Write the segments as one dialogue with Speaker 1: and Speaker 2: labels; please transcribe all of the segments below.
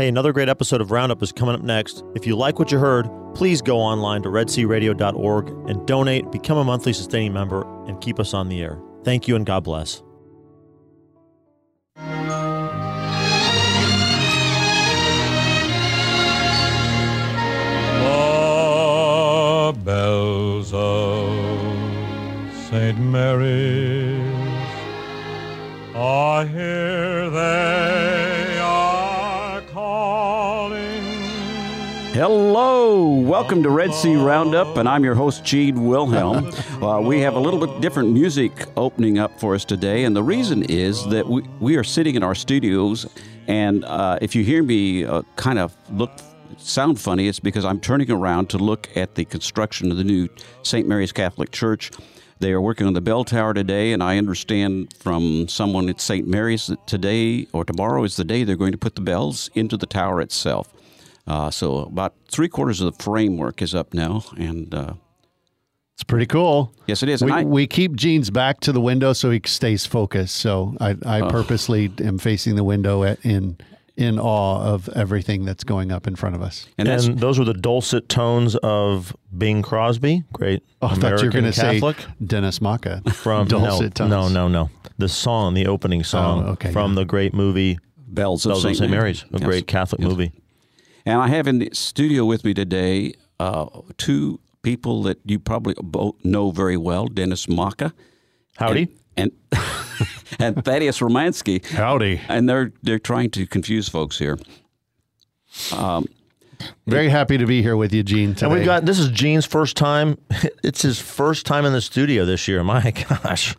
Speaker 1: Hey, another great episode of Roundup is coming up next. If you like what you heard, please go online to redcradio.org and donate, become a monthly sustaining member, and keep us on the air. Thank you and God bless.
Speaker 2: The bells of St. Mary's, I hear they
Speaker 3: Hello, welcome to Red C Roundup, and I'm your host, Gene Wilhelm. Uh, we have a little bit different music opening up for us today, and the reason is that we, we are sitting in our studios, and uh, if you hear me uh, kind of look sound funny, it's because I'm turning around to look at the construction of the new St. Mary's Catholic Church. They are working on the bell tower today, and I understand from someone at St. Mary's that today or tomorrow is the day they're going to put the bells into the tower itself. Uh, so about three quarters of the framework is up now, and uh,
Speaker 4: It's pretty cool.
Speaker 3: yes, it is.
Speaker 4: We,
Speaker 3: I,
Speaker 4: we keep Gene's back to the window so he stays focused. So I, I
Speaker 3: Oh.
Speaker 4: purposely am facing the window at, in in awe of everything that's going up in front of us.
Speaker 3: and
Speaker 1: And those were the dulcet tones of Bing Crosby, great
Speaker 4: Oh, I thought
Speaker 1: American
Speaker 4: you were going to say
Speaker 1: Catholic.
Speaker 4: Dennis Maka
Speaker 1: from
Speaker 4: dulcet
Speaker 1: no,
Speaker 4: tones.
Speaker 1: no, no, no. The song, the opening song
Speaker 4: Oh, okay,
Speaker 1: from
Speaker 4: yeah.
Speaker 1: the great movie
Speaker 3: bells of
Speaker 1: Bells
Speaker 3: St.
Speaker 1: St. Mary's, a
Speaker 3: Yes.
Speaker 1: great Catholic
Speaker 3: Yes.
Speaker 1: movie.
Speaker 3: And I have in the studio with me today uh, two people that you probably both know very well: Dennis Maka
Speaker 1: Howdy.
Speaker 3: and and Thaddeus Romansky.
Speaker 4: Howdy.
Speaker 3: And they're they're trying to confuse folks here.
Speaker 4: Very happy to be here with you, Gene. Today.
Speaker 1: And we've got this is Gene's first time. It's his first time in the studio this year. My gosh.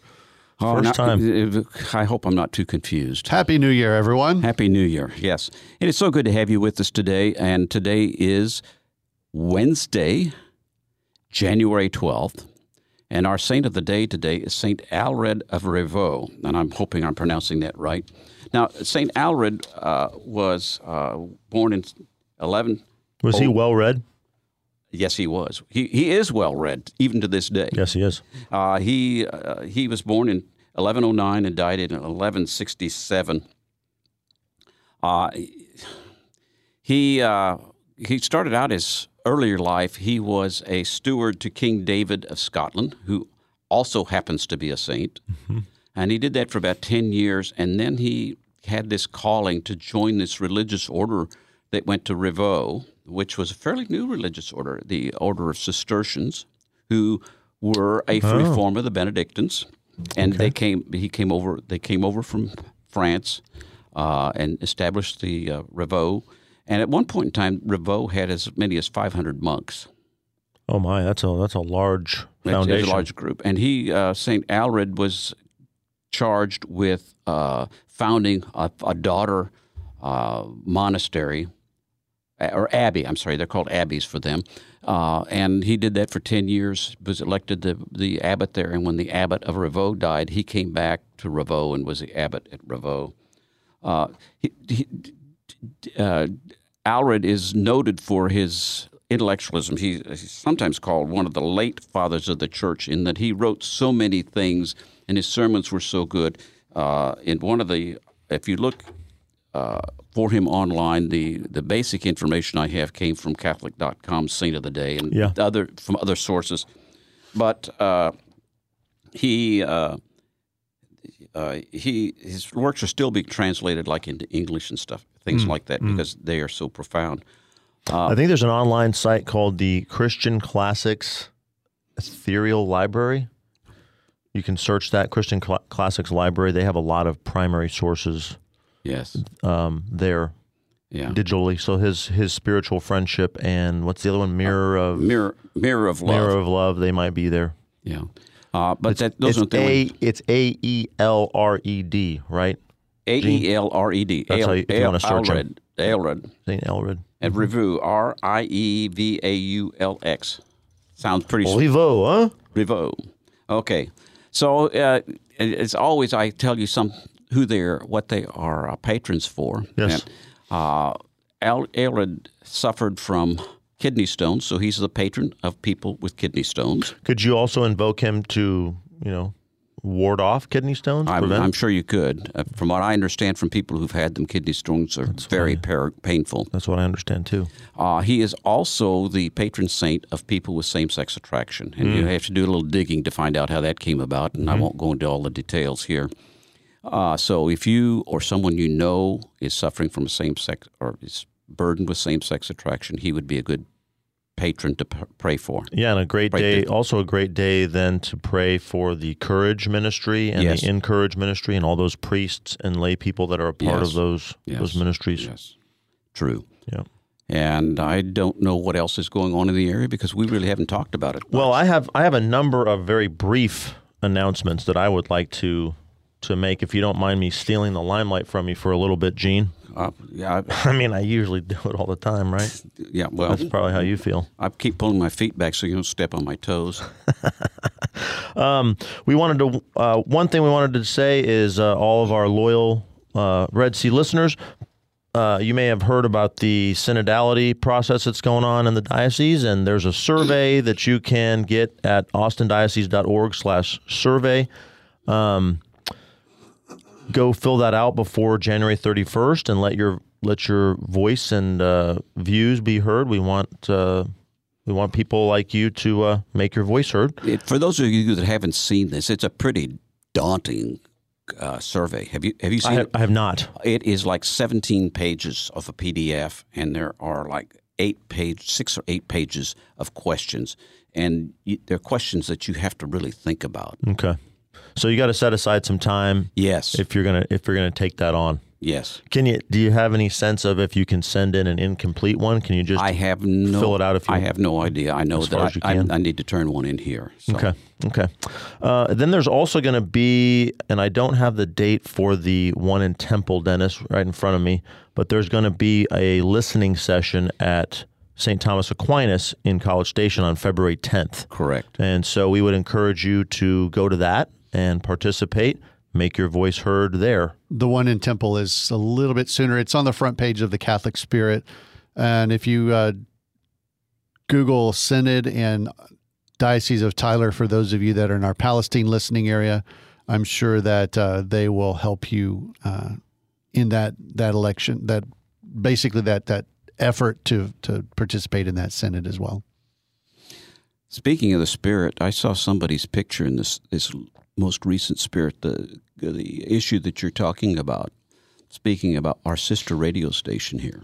Speaker 3: Oh,
Speaker 1: First
Speaker 3: now-
Speaker 1: time.
Speaker 3: I hope I'm not too confused.
Speaker 4: Happy New Year, everyone.
Speaker 3: Happy New Year. Yes. It is so good to have you with us today. And today is Wednesday, January 12th. And our saint of the day today is Saint Aelred of Rievaulx. And I'm hoping I'm pronouncing that right. Now, Saint Aelred uh, was uh, born in 11.
Speaker 1: Was he
Speaker 3: Oh.
Speaker 1: well read?
Speaker 3: Yes, he was. He, he is well read, even to this day.
Speaker 1: Yes, he is.
Speaker 3: Uh, he uh, he was born in 1109 and died in 1167. Uh, he uh, he started out his earlier life. He was a steward to King David of Scotland, who also happens to be a saint, and he did that for about 10 years. And then he had this calling to join this religious order that went to Rievaulx, which was a fairly new religious order, the Order of Cistercians, who were a free form of the Benedictines, and they came. He came over. They came over from France uh, and established the uh, Rievaulx. And at one point in time, Rievaulx had as many as 500 monks.
Speaker 1: Oh my, that's a that's a large
Speaker 3: It's- it's
Speaker 1: foundation.
Speaker 3: a large group. And he, uh, St. Aelred, was charged with uh, founding a, a daughter uh, monastery, or abbey. I'm sorry, they're called abbeys for them. Uh, and he did that for 10 years, was elected the, the abbot there. And when the abbot of Rievaulx died, he came back to Rievaulx and was the abbot at Rievaulx. Uh, uh, Aelred is noted for his intellectualism. He, he's sometimes called one of the late fathers of the church in that he wrote so many things and his sermons were so good. Uh, in one of the, if you look uh, for him online, the, the basic information I have came from Catholic.com, Saint of the Day, and
Speaker 1: Yeah.
Speaker 3: other from other sources. But uh, he uh, uh, he his works are still being translated like into English and stuff, things like that, because they are so profound.
Speaker 1: I think there's an online site called the Christian Classics Ethereal Library. You can search that Christian Cla- Classics Library. They have a lot of primary sources
Speaker 3: Yes,
Speaker 1: um, there
Speaker 3: yeah.
Speaker 1: digitally. So his his spiritual friendship and what's the other one? Mirror of
Speaker 3: Mirror Mirror of Love.
Speaker 1: Mirror of Love. They might be there.
Speaker 3: yeah, uh, but that, those
Speaker 1: it's A it's A E L R E D, right?
Speaker 3: A E L R E D.
Speaker 1: That's how you- if you wanna search him.
Speaker 3: Aelred. Aelred.
Speaker 1: Saint Elred.
Speaker 3: And Review. R I E V A U L X. Sounds pretty.
Speaker 1: Olivo, huh?
Speaker 3: Revaux. Okay, so uh, it's always I tell you some who they're what they are uh, patrons for.
Speaker 1: Yes.
Speaker 3: And, uh, Al- Aelred suffered from kidney stones, so he's the patron of people with kidney stones.
Speaker 1: Could you also invoke him to, you know, ward off kidney stones?
Speaker 3: I'm. I'm sure you could. Uh, from what I understand from people who've had them, kidney stones are very par- painful.
Speaker 1: That's what I understand too.
Speaker 3: Uh, he is also the patron saint of people with same-sex attraction, and you have to do a little digging to find out how that came about. And I won't go into all the details here. Uh, so, if you or someone you know is suffering from same-sex or is burdened with same-sex attraction, he would be a good patron to pray for.
Speaker 1: Yeah, and a great
Speaker 3: Right
Speaker 1: day.
Speaker 3: there.
Speaker 1: Also, a great day then to pray for the Courage Ministry and
Speaker 3: Yes.
Speaker 1: the Encourage Ministry and all those priests and lay people that are a part
Speaker 3: Yes.
Speaker 1: of those
Speaker 3: Yes.
Speaker 1: those ministries.
Speaker 3: Yes, true.
Speaker 1: Yeah.
Speaker 3: And I don't know what else is going on in the area because we really haven't talked about it.
Speaker 1: Well, I have I have a number of very brief announcements that I would like to to make. If you don't mind me stealing the limelight from you for a little bit, Gene.
Speaker 3: Uh, yeah, I,
Speaker 1: I mean, I usually do it all the time, right?
Speaker 3: yeah. Well,
Speaker 1: That's probably how you feel.
Speaker 3: I keep pulling my feet back so you don't step on my toes.
Speaker 1: We wanted to. Uh, one thing we wanted to say is uh, all of our loyal uh, Red C listeners. Uh, you may have heard about the synodality process that's going on in the diocese, and there's a survey that you can get at austindiocese.org slash survey. Um, go fill that out before January 31st, and let your let your voice and uh, views be heard. We want uh, we want people like you to uh, make your voice heard.
Speaker 3: For those of you that haven't seen this, it's a pretty daunting uh, survey. Have you have you
Speaker 1: I
Speaker 3: seen
Speaker 1: have,
Speaker 3: it?
Speaker 1: I have not.
Speaker 3: It is like 17 pages of a PDF, and there are like eight page, six or eight pages of questions, and you, they're questions that you have to really think about.
Speaker 1: Okay. So you got to set aside some time
Speaker 3: Yes,
Speaker 1: if you're gonna if you're gonna take that on.
Speaker 3: yes.
Speaker 1: Can you? Do you have any sense of if you can send in an incomplete one? Can you just?
Speaker 3: I have no
Speaker 1: fill it out if you-
Speaker 3: I have no idea. I know that I,
Speaker 1: as you can.
Speaker 3: I, I need to turn one in here. So.
Speaker 1: okay. Okay. Uh, then there's also going to be, and I don't have the date for the one in Temple, Dennis, right in front of me, but there's going to be a listening session at St. Thomas Aquinas in College Station on February 10th.
Speaker 3: Correct.
Speaker 1: And so we would encourage you to go to that and participate, make your voice heard there.
Speaker 4: The one in Temple is a little bit sooner. It's on the front page of the Catholic Spirit. And if you uh, Google Synod and Diocese of Tyler, for those of you that are in our Palestine listening area, I'm sure that uh, they will help you uh, in that that election. That basically that that effort to to participate in that synod as well.
Speaker 3: Speaking of the spirit, I saw somebody's picture in this this most recent spirit, the the issue that you're talking about. Speaking about our sister radio station here,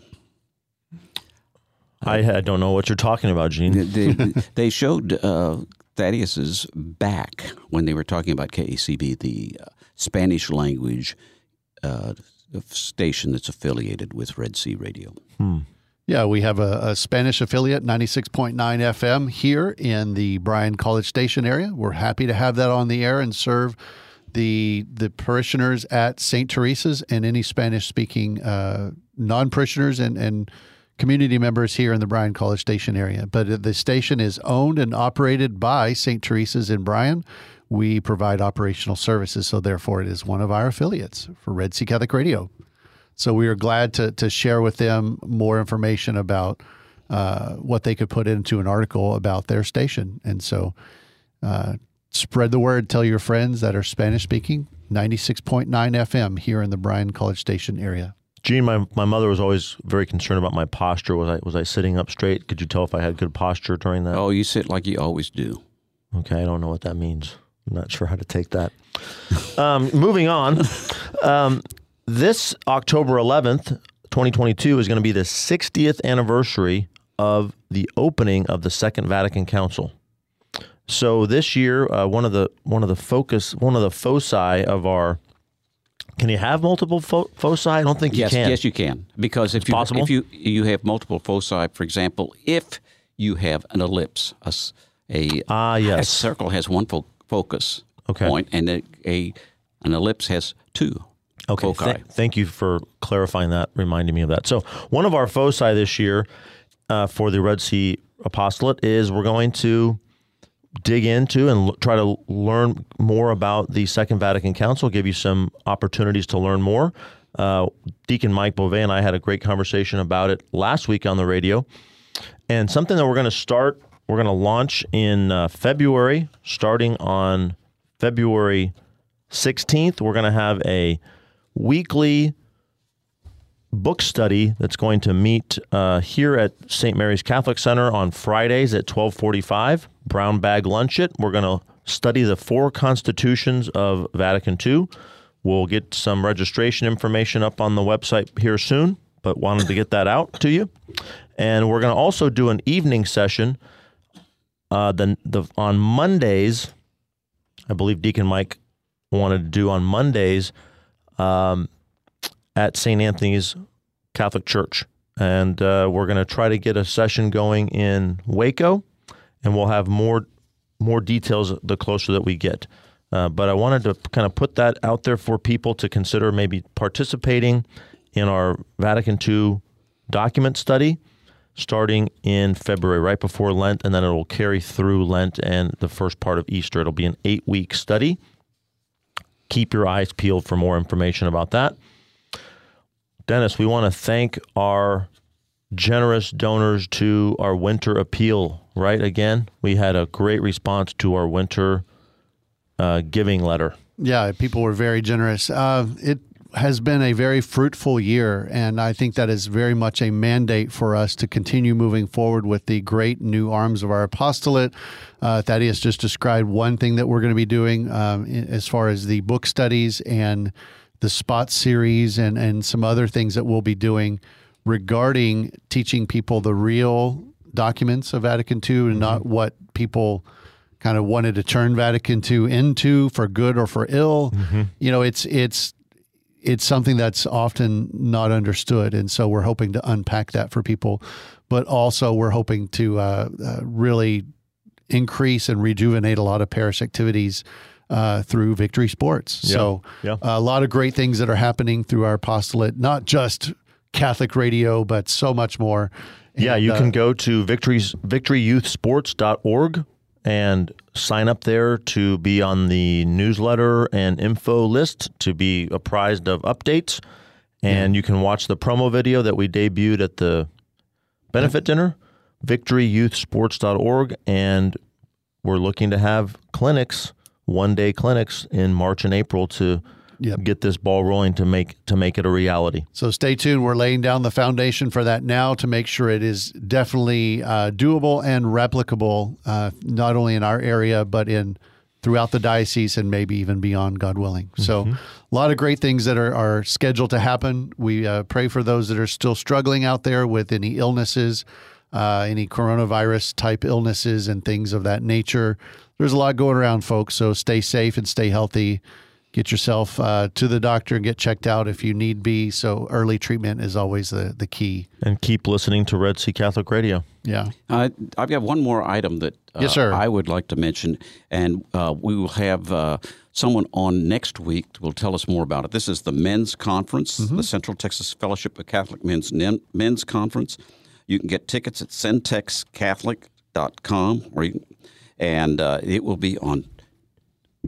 Speaker 1: I, I don't know what you're talking about, Gene.
Speaker 3: they, they, they showed uh, Thaddeus's back when they were talking about KACB, the uh, Spanish language uh, station that's affiliated with Red C Radio.
Speaker 4: Yeah, we have a, a Spanish affiliate, 96.9 FM, here in the Bryan College Station area. We're happy to have that on the air and serve the the parishioners at St. Teresa's and any Spanish speaking uh, non parishioners and, and community members here in the Bryan College Station area. But the station is owned and operated by St. Teresa's in Bryan. We provide operational services, so therefore it is one of our affiliates for Red C Catholic Radio. So we are glad to to share with them more information about uh, what they could put into an article about their station. And so uh, spread the word. Tell your friends that are Spanish speaking. 96.9 FM here in the Bryan College Station area.
Speaker 1: Gene, my, my mother was always very concerned about my posture. Was I was I sitting up straight? Could you tell if I had good posture during that?
Speaker 3: Oh, you sit like you always do.
Speaker 1: Okay, I don't know what that means. I'm not sure how to take that. um, moving on. Um, this October 11th, 2022, is going to be the 60th anniversary of the opening of the Second Vatican Council. So this year, uh, one of the one of the focus, one of the foci of our. Can you have multiple fo- foci? I don't think
Speaker 3: yes,
Speaker 1: you can.
Speaker 3: yes, you can. Because if you
Speaker 1: possible?
Speaker 3: if you you have multiple foci, for example, if you have an ellipse, a, a,
Speaker 1: Ah,
Speaker 3: a
Speaker 1: yes.
Speaker 3: circle has one fo- focus
Speaker 1: Okay.
Speaker 3: point, and a, a an ellipse has two.
Speaker 1: Okay. th- thank you for clarifying that, reminding me of that. So, one of our foci this year uh, for the Red C Apostolate is we're going to dig into and l- try to learn more about the Second Vatican Council, give you some opportunities to learn more. Uh, Deacon Mike Beauvais and I had a great conversation about it last week on the radio. And something that we're going to start, we're going to launch in uh, February, starting on February 16th, we're going to have a weekly book study that's going to meet uh, here at St. Mary's Catholic Center on Fridays at 1245. Brown bag lunch it. We're going to study the four constitutions of Vatican II. We'll get some registration information up on the website here soon, but wanted to get that out to you. And we're going to also do an evening session uh, the, the, on Mondays. I believe Deacon Mike wanted to do on Mondays um, at St. Anthony's Catholic Church. And uh, we're going to try to get a session going in Waco, and we'll have more more details the closer that we get. Uh, but I wanted to kind of put that out there for people to consider maybe participating in our Vatican II document study starting in February, right before Lent, and then it will carry through Lent and the first part of Easter. It'll be an eight week study. Keep your eyes peeled for more information about that. Dennis, we want to thank our generous donors to our winter appeal, right? Again, we had a great response to our winter uh, giving letter.
Speaker 4: Yeah, people were very generous. Uh, it has been a very fruitful year, and I think that is very much a mandate for us to continue moving forward with the great new arms of our apostolate. Uh, Thaddeus just described one thing that we're going to be doing um, as far as the book studies and the spot series and, and some other things that we'll be doing regarding teaching people the real documents of Vatican II and not what people kind of wanted to turn Vatican II into for good or for ill. Mm-hmm. You know, it's it's it's something that's often not understood, and so we're hoping to unpack that for people. But also, we're hoping to uh, uh, really increase and rejuvenate a lot of parish activities uh, through Victory Sports. Yeah. So, yeah. a lot of great things that are happening through our apostolate, not just Catholic radio, but so much more.
Speaker 1: Yeah, and, you can uh, go to victories victoryyouthsports.org and sign up there to be on the newsletter and info list to be apprised of updates. And yeah. you can watch the promo video that we debuted at the benefit dinner, victoryyouthsports.org. And we're looking to have clinics, one day clinics in March and April to yep. get this ball rolling to make to make it a reality.
Speaker 4: So stay tuned. We're laying down the foundation for that now to make sure it is definitely uh, doable and replicable, uh, not only in our area but in throughout the diocese and maybe even beyond, God willing. So, mm-hmm. a lot of great things that are, are scheduled to happen. We uh, pray for those that are still struggling out there with any illnesses, uh, any coronavirus type illnesses, and things of that nature. There's a lot going around, folks. So, stay safe and stay healthy get yourself uh, to the doctor and get checked out if you need be. So early treatment is always the, the key.
Speaker 1: And keep listening to Red C Catholic Radio.
Speaker 4: Yeah.
Speaker 3: Uh, I've got one more item that uh,
Speaker 4: yes, sir.
Speaker 3: I would like to mention, and uh, we will have uh, someone on next week will tell us more about it. This is the Men's Conference, mm-hmm. the Central Texas Fellowship of Catholic Men's Men's Conference. You can get tickets at centexcatholic.com, or you, and uh, it will be on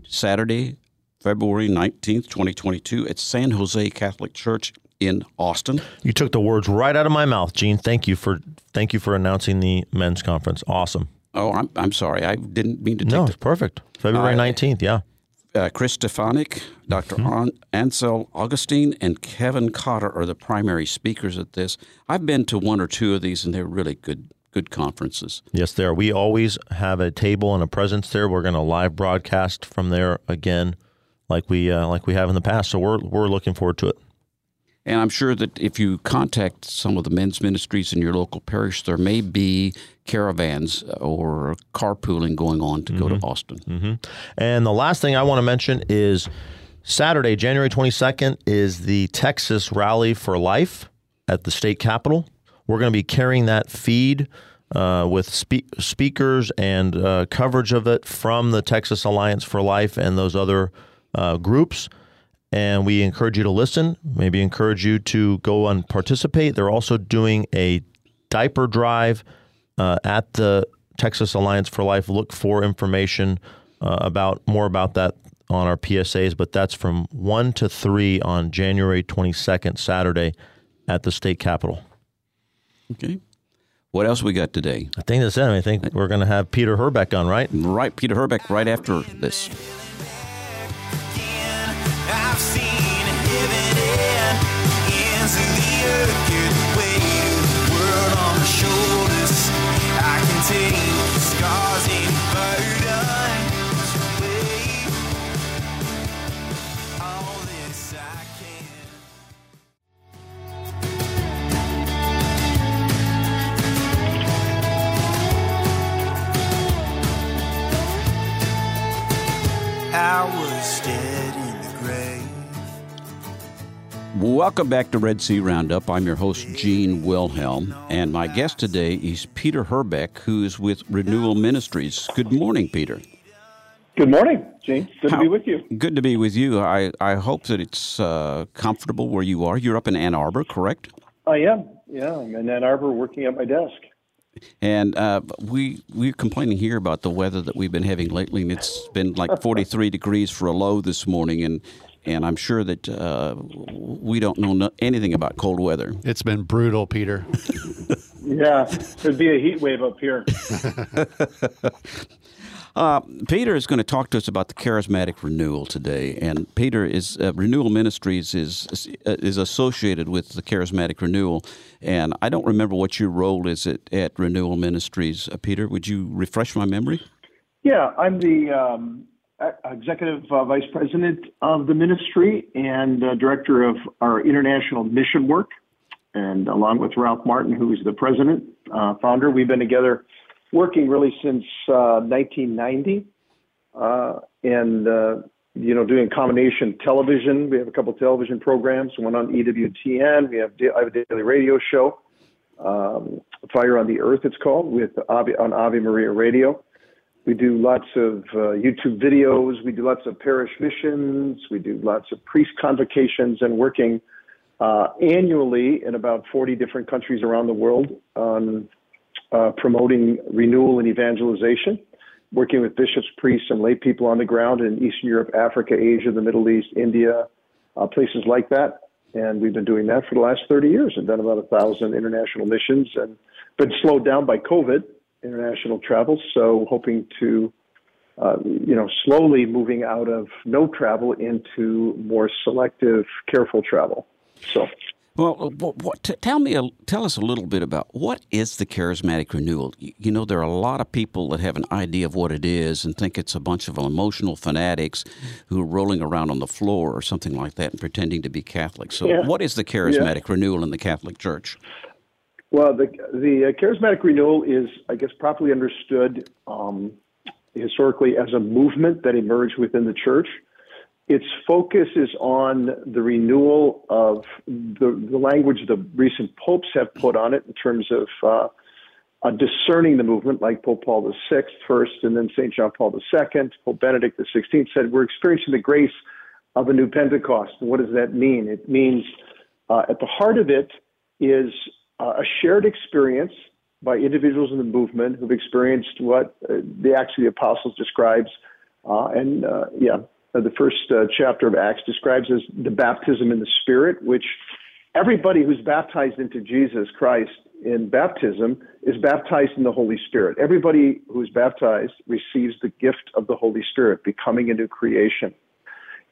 Speaker 3: Saturday, February 19th, 2022 at San Jose Catholic Church in Austin.
Speaker 1: You took the words right out of my mouth, Gene. Thank you for thank you for announcing the men's conference. Awesome.
Speaker 3: Oh, I'm, I'm sorry. I didn't mean to
Speaker 1: No,
Speaker 3: the,
Speaker 1: it's perfect. February uh, 19th, yeah.
Speaker 3: Uh, Chris Stefanick, doctor mm-hmm. Ansel Augustine, and Kevin Cotter are the primary speakers at this. I've been to one or two of these, and they're really good good conferences.
Speaker 1: Yes, there. We always have a table and a presence there. We're going to live broadcast from there again like we uh, like we have in the past. So we're we're looking forward to it.
Speaker 3: And I'm sure that if you contact some of the men's ministries in your local parish, there may be caravans or carpooling going on to mm-hmm. go to mm-hmm. Austin.
Speaker 1: Mm-hmm. And the last thing I want to mention is Saturday, January 22nd, is the Texas Rally for Life at the state capitol. We're going to be carrying that feed uh, with spe- speakers and uh, coverage of it from the Texas Alliance for Life and those other uh, groups. And we encourage you to listen, maybe encourage you to go and participate. They're also doing a diaper drive uh, at the Texas Alliance for Life. Look for information uh, about more about that on our PSAs, but that's from 1 to 3 on January 22nd, Saturday, at the state capitol.
Speaker 3: Okay. What else we got today?
Speaker 1: I think that's it. I think we're going to have Peter Herbeck on, right?
Speaker 3: Right, Peter Herbeck, right after this. Dead in the grave. Welcome back to Red C Roundup. I'm your host, Gene Wilhelm, and my guest today is Peter Herbeck, who's with Renewal Ministries. Good morning, Peter.
Speaker 5: Good morning, Gene. Good
Speaker 3: How,
Speaker 5: to be with you.
Speaker 3: Good to be with you. I, I hope that it's uh, comfortable where you are. You're up in Ann Arbor, correct?
Speaker 5: I am. Yeah, I'm in Ann Arbor working at my desk.
Speaker 3: And uh, we we're complaining here about the weather that we've been having lately, and it's been like 43 degrees for a low this morning, and and I'm sure that uh, we don't know no- anything about cold weather.
Speaker 4: It's been brutal, Peter.
Speaker 5: Yeah, there'd be a heat wave up here.
Speaker 3: Uh, Peter is going to talk to us about the charismatic renewal today, and Peter is uh, Renewal Ministries is is associated with the charismatic renewal, and I don't remember what your role is at, at Renewal Ministries. Uh, Peter, would you refresh my memory?
Speaker 5: Yeah, I'm the um, executive uh, vice president of the ministry and uh, director of our international mission work. And along with Ralph Martin, who is the president, uh, founder, we've been together working really since uh, 1990. Uh, and, uh, you know, doing combination television. We have a couple television programs, one on EWTN. We have, I have a daily radio show, um, Fire on the Earth, it's called, with Ave, on Ave Maria Radio. We do lots of uh, YouTube videos. We do lots of parish missions. We do lots of priest convocations and working uh, annually in about 40 different countries around the world on uh, promoting renewal and evangelization, working with bishops, priests, and lay people on the ground in Eastern Europe, Africa, Asia, the Middle East, India, uh, places like that. And we've been doing that for the last 30 years and done about a thousand international missions and been slowed down by COVID, international travel. So hoping to, uh, you know, slowly moving out of no travel into more selective, careful travel. So.
Speaker 3: Well, what, what, t- tell me, a, tell us a little bit about what is the charismatic renewal. You, know, there are a lot of people that have an idea of what it is and think it's a bunch of emotional fanatics who are rolling around on the floor or something like that and pretending to be Catholic. So,
Speaker 5: Yeah.
Speaker 3: what is the charismatic renewal in the Catholic Church?
Speaker 5: Well, the the uh, charismatic renewal is, I guess, properly understood um, historically as a movement that emerged within the church. Its focus is on the renewal of the, the language the recent popes have put on it in terms of uh, uh, discerning the movement, like Pope Paul VI first, and then St. John Paul II. Pope Benedict XVI said, We're experiencing the grace of a new Pentecost. And what does that mean? It means uh, at the heart of it is uh, a shared experience by individuals in the movement who've experienced what uh, the Acts of the Apostles describes. Uh, and yeah, uh, the first uh, chapter of Acts describes as the baptism in the Spirit, which everybody who's baptized into Jesus Christ in baptism is baptized in the Holy Spirit. Everybody who's baptized receives the gift of the Holy Spirit, becoming a new creation.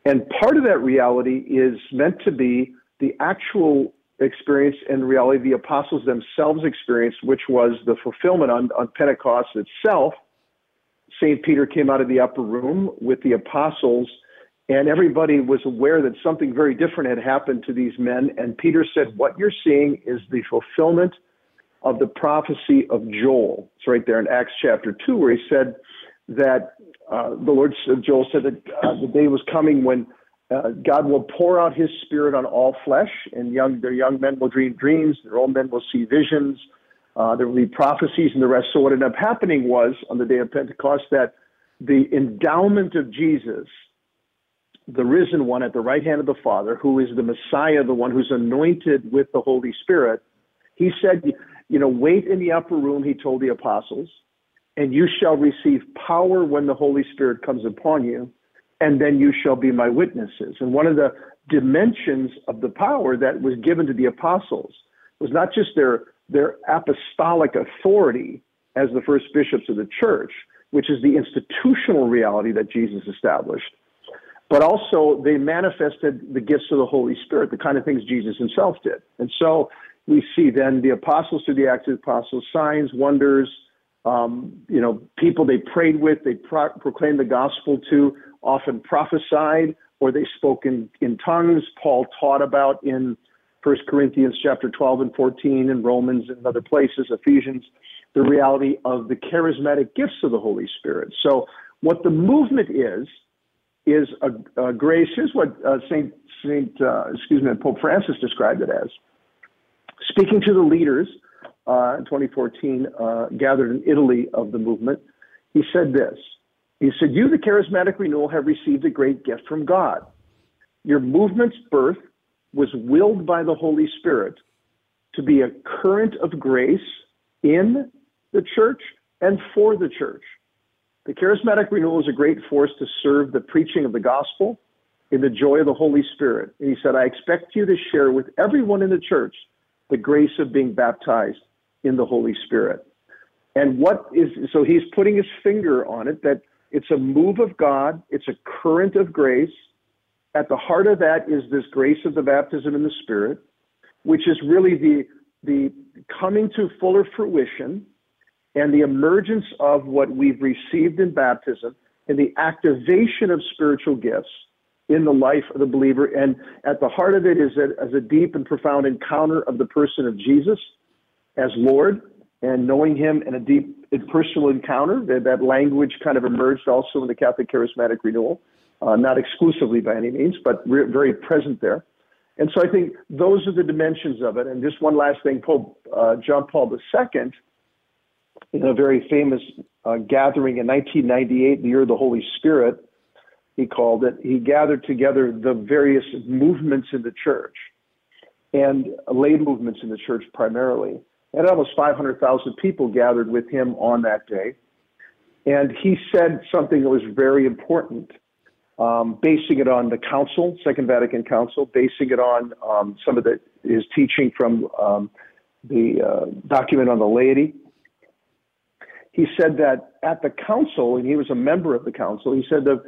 Speaker 5: And part of that reality is meant to be the actual experience and reality the apostles themselves experienced, which was the fulfillment on, on Pentecost itself. St. Peter came out of the upper room with the apostles, and everybody was aware that something very different had happened to these men. And Peter said, What you're seeing is the fulfillment of the prophecy of Joel. It's right there in Acts chapter 2, where he said that uh, the Lord, Joel said that uh, the day was coming when uh, God will pour out his spirit on all flesh, and young, their young men will dream dreams, their old men will see visions, uh, there will be prophecies and the rest. So, what ended up happening was on the day of Pentecost that the endowment of Jesus, the risen one at the right hand of the Father, who is the Messiah, the one who's anointed with the Holy Spirit, he said, You know, wait in the upper room, he told the apostles, and you shall receive power when the Holy Spirit comes upon you and then you shall be my witnesses. And one of the dimensions of the power that was given to the apostles was not just their their apostolic authority as the first bishops of the church, which is the institutional reality that Jesus established, but also they manifested the gifts of the Holy Spirit, the kind of things Jesus himself did. And so we see then the apostles through the Acts of the Apostles, signs, wonders, um, you know, people they prayed with, they pro- proclaimed the gospel to, often prophesied, or they spoke in, in tongues. Paul taught about in 1 Corinthians chapter 12 and 14, and Romans and other places, Ephesians, the reality of the charismatic gifts of the Holy Spirit. So, what the movement is, is a, a grace. Here's what uh, Saint Saint uh, excuse me Pope Francis described it as. Speaking to the leaders uh, in 2014, uh, gathered in Italy of the movement, he said this. He said, "You, the charismatic renewal, have received a great gift from God. Your movement's birth was willed by the Holy Spirit to be a current of grace in the church and for the church. The charismatic renewal is a great force to serve the preaching of the gospel in the joy of the Holy Spirit. And he said, I expect you to share with everyone in the church the grace of being baptized in the Holy Spirit. And what is, so he's putting his finger on it that it's a move of God, it's a current of grace. At the heart of that is this grace of the baptism in the Spirit, which is really the, the coming to fuller fruition and the emergence of what we've received in baptism and the activation of spiritual gifts in the life of the believer. And at the heart of it is a, a deep and profound encounter of the person of Jesus as Lord and knowing him in a deep personal encounter. That, that language kind of emerged also in the Catholic Charismatic Renewal, uh, not exclusively by any means, but re- very present there. And so I think those are the dimensions of it. And just one last thing, Pope uh, John Paul II, in a very famous uh, gathering in 1998, the year of the Holy Spirit, he called it, he gathered together the various movements in the church and lay movements in the church primarily. And almost 500,000 people gathered with him on that day. And he said something that was very important um, basing it on the Council, Second Vatican Council, basing it on um, some of the, his teaching from um, the uh, document on the laity. He said that at the council, and he was a member of the council, he said that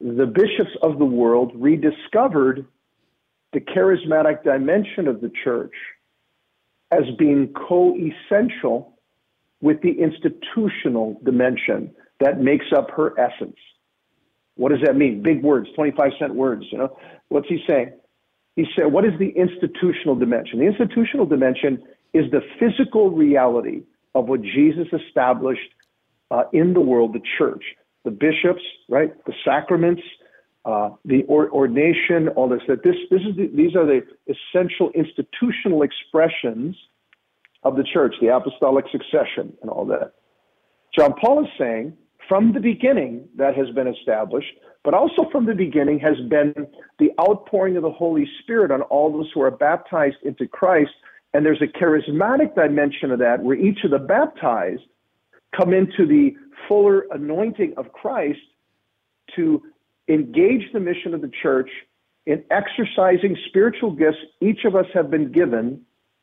Speaker 5: the bishops of the world rediscovered the charismatic dimension of the church as being co essential with the institutional dimension that makes up her essence. What does that mean? Big words, 25 cent words, you know. What's he saying? He said, what is the institutional dimension? The institutional dimension is the physical reality of what Jesus established uh, in the world, the church, the bishops, right, the sacraments, uh, the or- ordination, all this. That this, this is the, these are the essential institutional expressions of the church, the apostolic succession, and all that. John Paul is saying from the beginning that has been established, but also from the beginning has been the outpouring of the Holy Spirit on all those who are baptized into Christ. And there's a charismatic dimension of that where each of the baptized come into the fuller anointing of Christ to engage the mission of the church in exercising spiritual gifts each of us have been given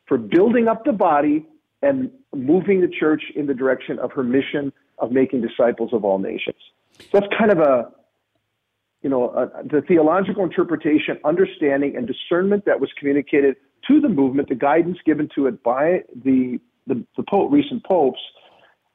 Speaker 5: for building up the body and moving the church in the direction of her mission of making disciples of all nations. So that's kind of a, you know, a, the theological interpretation, understanding, and discernment that was communicated to the movement, the guidance given to it by the the, the pope, recent popes,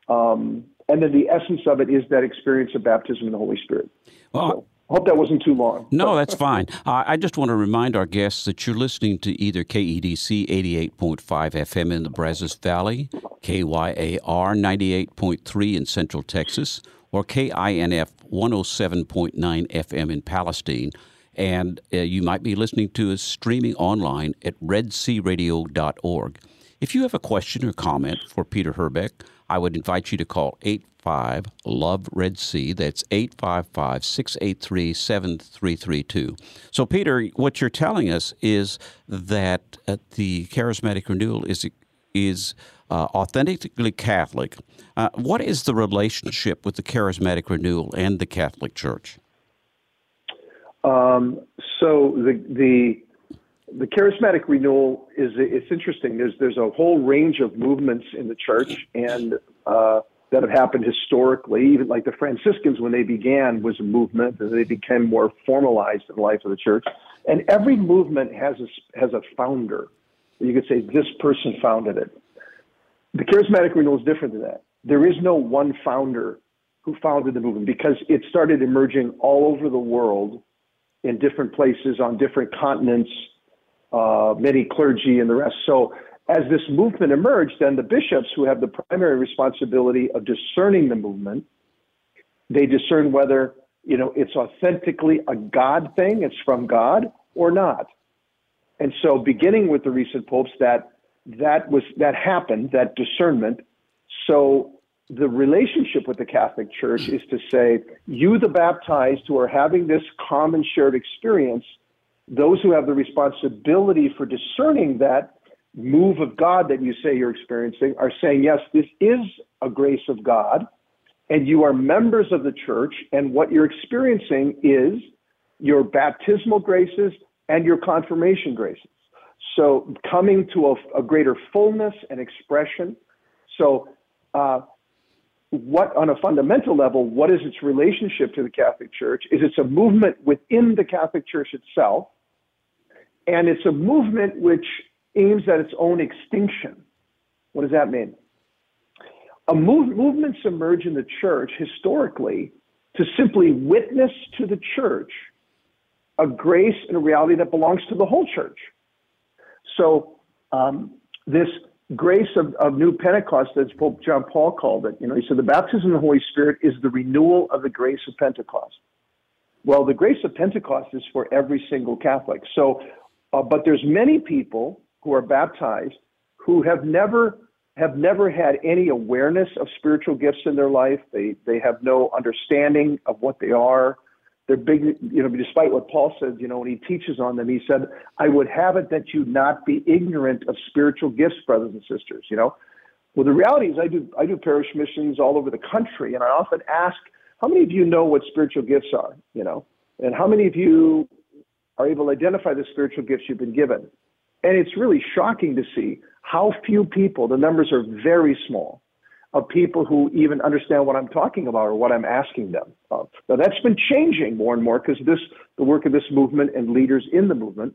Speaker 5: um, and then the essence of it is that experience of baptism in the Holy Spirit. Well, so, hope that wasn't too long.
Speaker 3: No, that's fine. Uh, I just want to remind our guests that you're listening to either KEDC 88.5 FM in the Brazos Valley, KYAR 98.3 in Central Texas, or KINF 107.9 FM in Palestine. And uh, you might be listening to us streaming online at redcradio.org. If you have a question or comment for Peter Herbeck, I would invite you to call 85 Love Red C. That's 855 683 7332. So, Peter, what you're telling us is that uh, the charismatic renewal is, is uh, authentically Catholic. Uh, what is the relationship with the charismatic renewal and the Catholic Church?
Speaker 5: Um, so the the the charismatic renewal is it's interesting. There's there's a whole range of movements in the church and uh, that have happened historically. Even like the Franciscans, when they began, was a movement, and they became more formalized in the life of the church. And every movement has a, has a founder. You could say this person founded it. The charismatic renewal is different than that. There is no one founder who founded the movement because it started emerging all over the world in different places on different continents uh, many clergy and the rest. So as this movement emerged, then the bishops, who have the primary responsibility of discerning the movement, they discern whether you know, it's authentically a God thing, it's from God or not. And so, beginning with the recent popes, that that was that happened, that discernment. So the relationship with the Catholic Church is to say, you, the baptized, who are having this common shared experience, those who have the responsibility for discerning that move of God that you say you're experiencing, are saying, yes, this is a grace of God, and you are members of the church, and what you're experiencing is your baptismal graces and your confirmation graces. So coming to a, a greater fullness and expression. So, uh, what on a fundamental level, what is its relationship to the Catholic Church? Is it's a movement within the Catholic Church itself, and it's a movement which aims at its own extinction. What does that mean? A move, movements emerge in the church historically to simply witness to the church a grace and a reality that belongs to the whole church. So um, this grace of, of new Pentecost, as Pope John Paul called it, you know, he said the baptism of the Holy Spirit is the renewal of the grace of Pentecost. Well, the grace of Pentecost is for every single Catholic. So, uh, but there's many people who are baptized who have never have never had any awareness of spiritual gifts in their life. They they have no understanding of what they are they're big, you know, despite what Paul says, you know, when he teaches on them, he said, I would have it that you not be ignorant of spiritual gifts, brothers and sisters, you know. Well, the reality is I do, I do parish missions all over the country, and I often ask, how many of you know what spiritual gifts are, you know, and how many of you are able to identify the spiritual gifts you've been given? And it's really shocking to see how few people, the numbers are very small, of people who even understand what I'm talking about or what I'm asking them of. Now that's been changing more and more because this the work of this movement and leaders in the movement.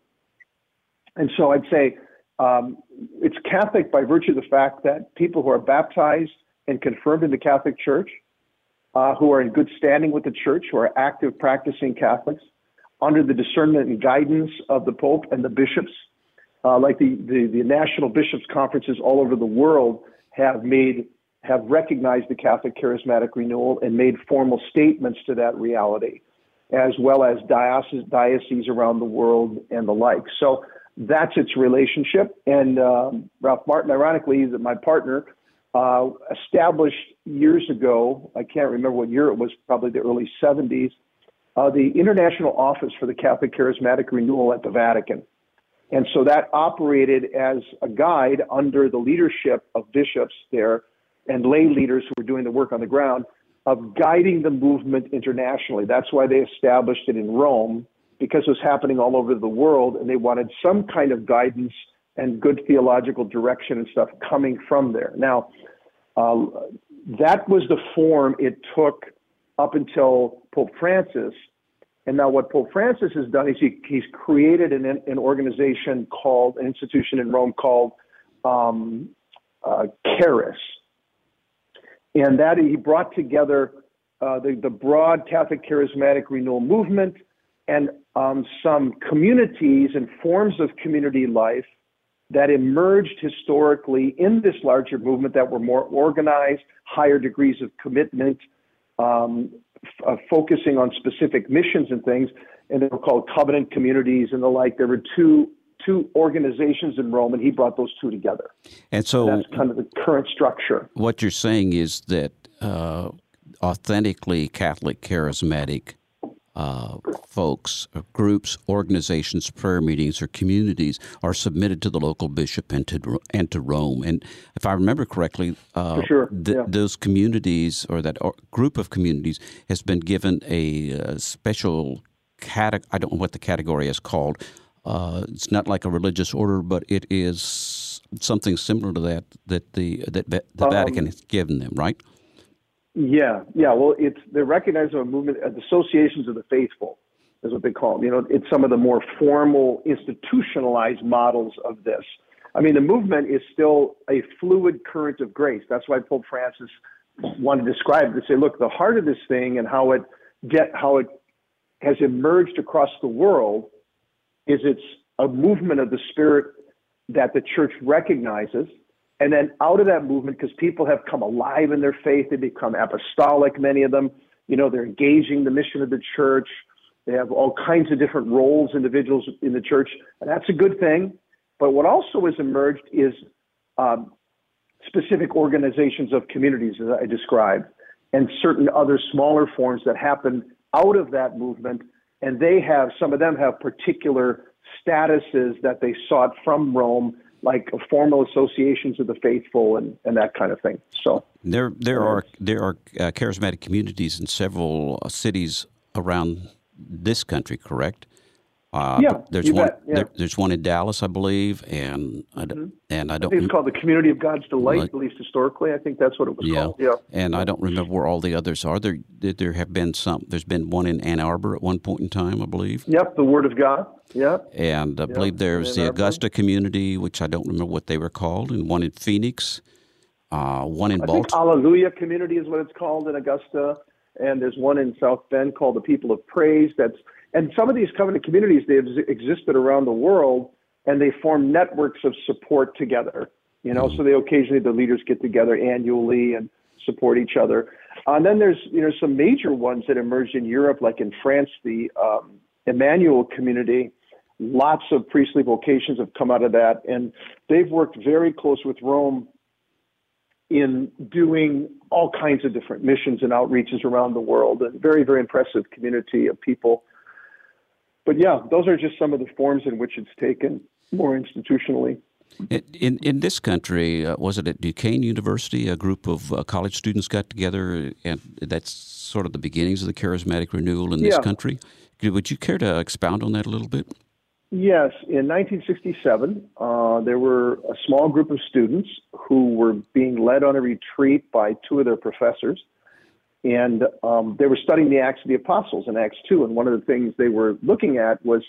Speaker 5: And so I'd say um, it's Catholic by virtue of the fact that people who are baptized and confirmed in the Catholic Church, uh, who are in good standing with the Church, who are active practicing Catholics, under the discernment and guidance of the Pope and the bishops, uh, like the, the, the national bishops' conferences all over the world have made have recognized the Catholic charismatic renewal and made formal statements to that reality, as well as dioceses, dioceses around the world and the like. So that's its relationship. And um, Ralph Martin, ironically, that my partner, uh, established years ago, I can't remember what year it was, probably the early 70s, uh, the International Office for the Catholic Charismatic Renewal at the Vatican. And so that operated as a guide under the leadership of bishops there and lay leaders who were doing the work on the ground of guiding the movement internationally. That's why they established it in Rome because it was happening all over the world and they wanted some kind of guidance and good theological direction and stuff coming from there. Now, uh, that was the form it took up until Pope Francis. And now, what Pope Francis has done is he, he's created an, an organization called, an institution in Rome called um, uh, Charis, and that he brought together uh, the, the broad Catholic charismatic renewal movement and um, some communities and forms of community life that emerged historically in this larger movement that were more organized, higher degrees of commitment, um, f- uh, focusing on specific missions and things. And they were called covenant communities and the like. There were two two organizations in Rome, and he brought those two together.
Speaker 3: And so
Speaker 5: and that's kind of the current structure.
Speaker 3: What you're saying is that uh, authentically Catholic charismatic uh, folks, uh, groups, organizations, prayer meetings, or communities are submitted to the local bishop and to and to Rome. And if I remember correctly,
Speaker 5: uh, sure.
Speaker 3: th-
Speaker 5: yeah.
Speaker 3: those communities or that group of communities has been given a, a uh, special category. I don't know what the category is called uh, it's not like a religious order, but it is something similar to that that the that the um, Vatican has given them, right?
Speaker 5: Yeah, yeah. Well, it's they're recognized a movement uh, as associations of the faithful, is what they call them. You know, it's some of the more formal, institutionalized models of this. I mean, the movement is still a fluid current of grace. That's why Pope Francis wanted to describe it to say, look, the heart of this thing and how it get how it has emerged across the world is it's a movement of the spirit that the church recognizes. And then out of that movement, because people have come alive in their faith, they become apostolic, many of them. You know, they're engaging the mission of the church. They have all kinds of different roles, individuals in the church, and that's a good thing. But what also has emerged is um, specific organizations of communities, as I described, and certain other smaller forms that happen out of that movement. And they have, some of them have particular statuses that they sought from Rome, like formal associations of the faithful and, and that kind of thing. So
Speaker 3: there, there are there are uh, charismatic communities in several uh, cities around this country, correct?
Speaker 5: Uh, yeah,
Speaker 3: there's one.
Speaker 5: Bet, yeah.
Speaker 3: There, there's one in Dallas, I believe, and I, mm-hmm. and I don't.
Speaker 5: I think it's called the Community of God's Delight, like, at least historically. I think that's what it was
Speaker 3: yeah.
Speaker 5: called. Yeah,
Speaker 3: and I don't remember where all the others are. There, there have been some. There's been one in Ann Arbor at one point in time, I believe.
Speaker 5: Yep, the Word of God. Yep.
Speaker 3: And I yep. believe there's the Augusta community, which I don't remember what they were called, and one in Phoenix, uh, one in Baltimore.
Speaker 5: Hallelujah Community is what it's called in Augusta, and there's one in South Bend called the People of Praise. That's and some of these covenant communities, they've existed around the world and they form networks of support together. You know, so they occasionally, the leaders get together annually and support each other. Uh, and then there's, you know, some major ones that emerged in Europe, like in France, the um, Emmanuel community. Lots of priestly vocations have come out of that. And they've worked very close with Rome in doing all kinds of different missions and outreaches around the world. A very, very impressive community of people but yeah, those are just some of the forms in which it's taken more institutionally.
Speaker 3: In in this country, uh, was it at Duquesne University? A group of uh, college students got together, and that's sort of the beginnings of the charismatic renewal in this
Speaker 5: yeah.
Speaker 3: country. Would you care to expound on that a little bit?
Speaker 5: Yes, in 1967, uh, there were a small group of students who were being led on a retreat by two of their professors and um, they were studying the Acts of the Apostles in Acts 2. And one of the things they were looking at was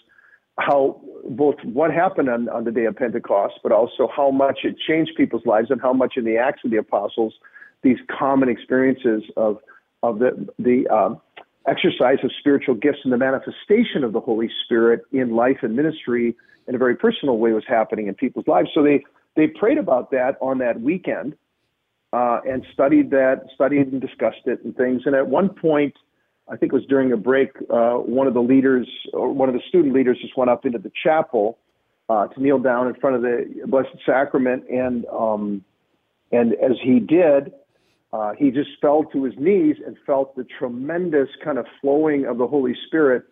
Speaker 5: how both what happened on, on the day of Pentecost, but also how much it changed people's lives and how much in the Acts of the Apostles, these common experiences of, of the, the um, exercise of spiritual gifts and the manifestation of the Holy Spirit in life and ministry in a very personal way was happening in people's lives. So they, they prayed about that on that weekend uh, and studied that, studied and discussed it and things. And at one point, I think it was during a break, uh, one of the leaders, or one of the student leaders, just went up into the chapel uh, to kneel down in front of the Blessed Sacrament, and um, and as he did, uh, he just fell to his knees and felt the tremendous kind of flowing of the Holy Spirit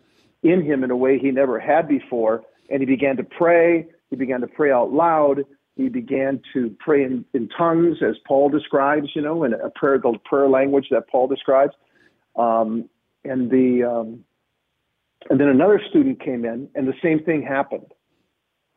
Speaker 5: in him in a way he never had before, and he began to pray. He began to pray out loud he began to pray in, in tongues, as Paul describes, you know, in a prayer, the prayer language that Paul describes. Um, and the um, and then another student came in, and the same thing happened.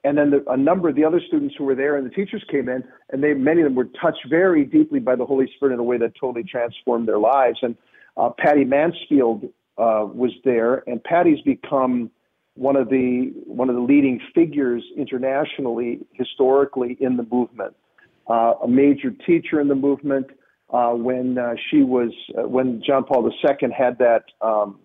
Speaker 5: And then the, a number of the other students who were there and the teachers came in, and they many of them were touched very deeply by the Holy Spirit in a way that totally transformed their lives. And uh, Patty Mansfield uh, was there, and Patty's become one of the one of the leading figures internationally historically in the movement, uh, a major teacher in the movement. Uh, when uh, she was uh, when John Paul II had that um,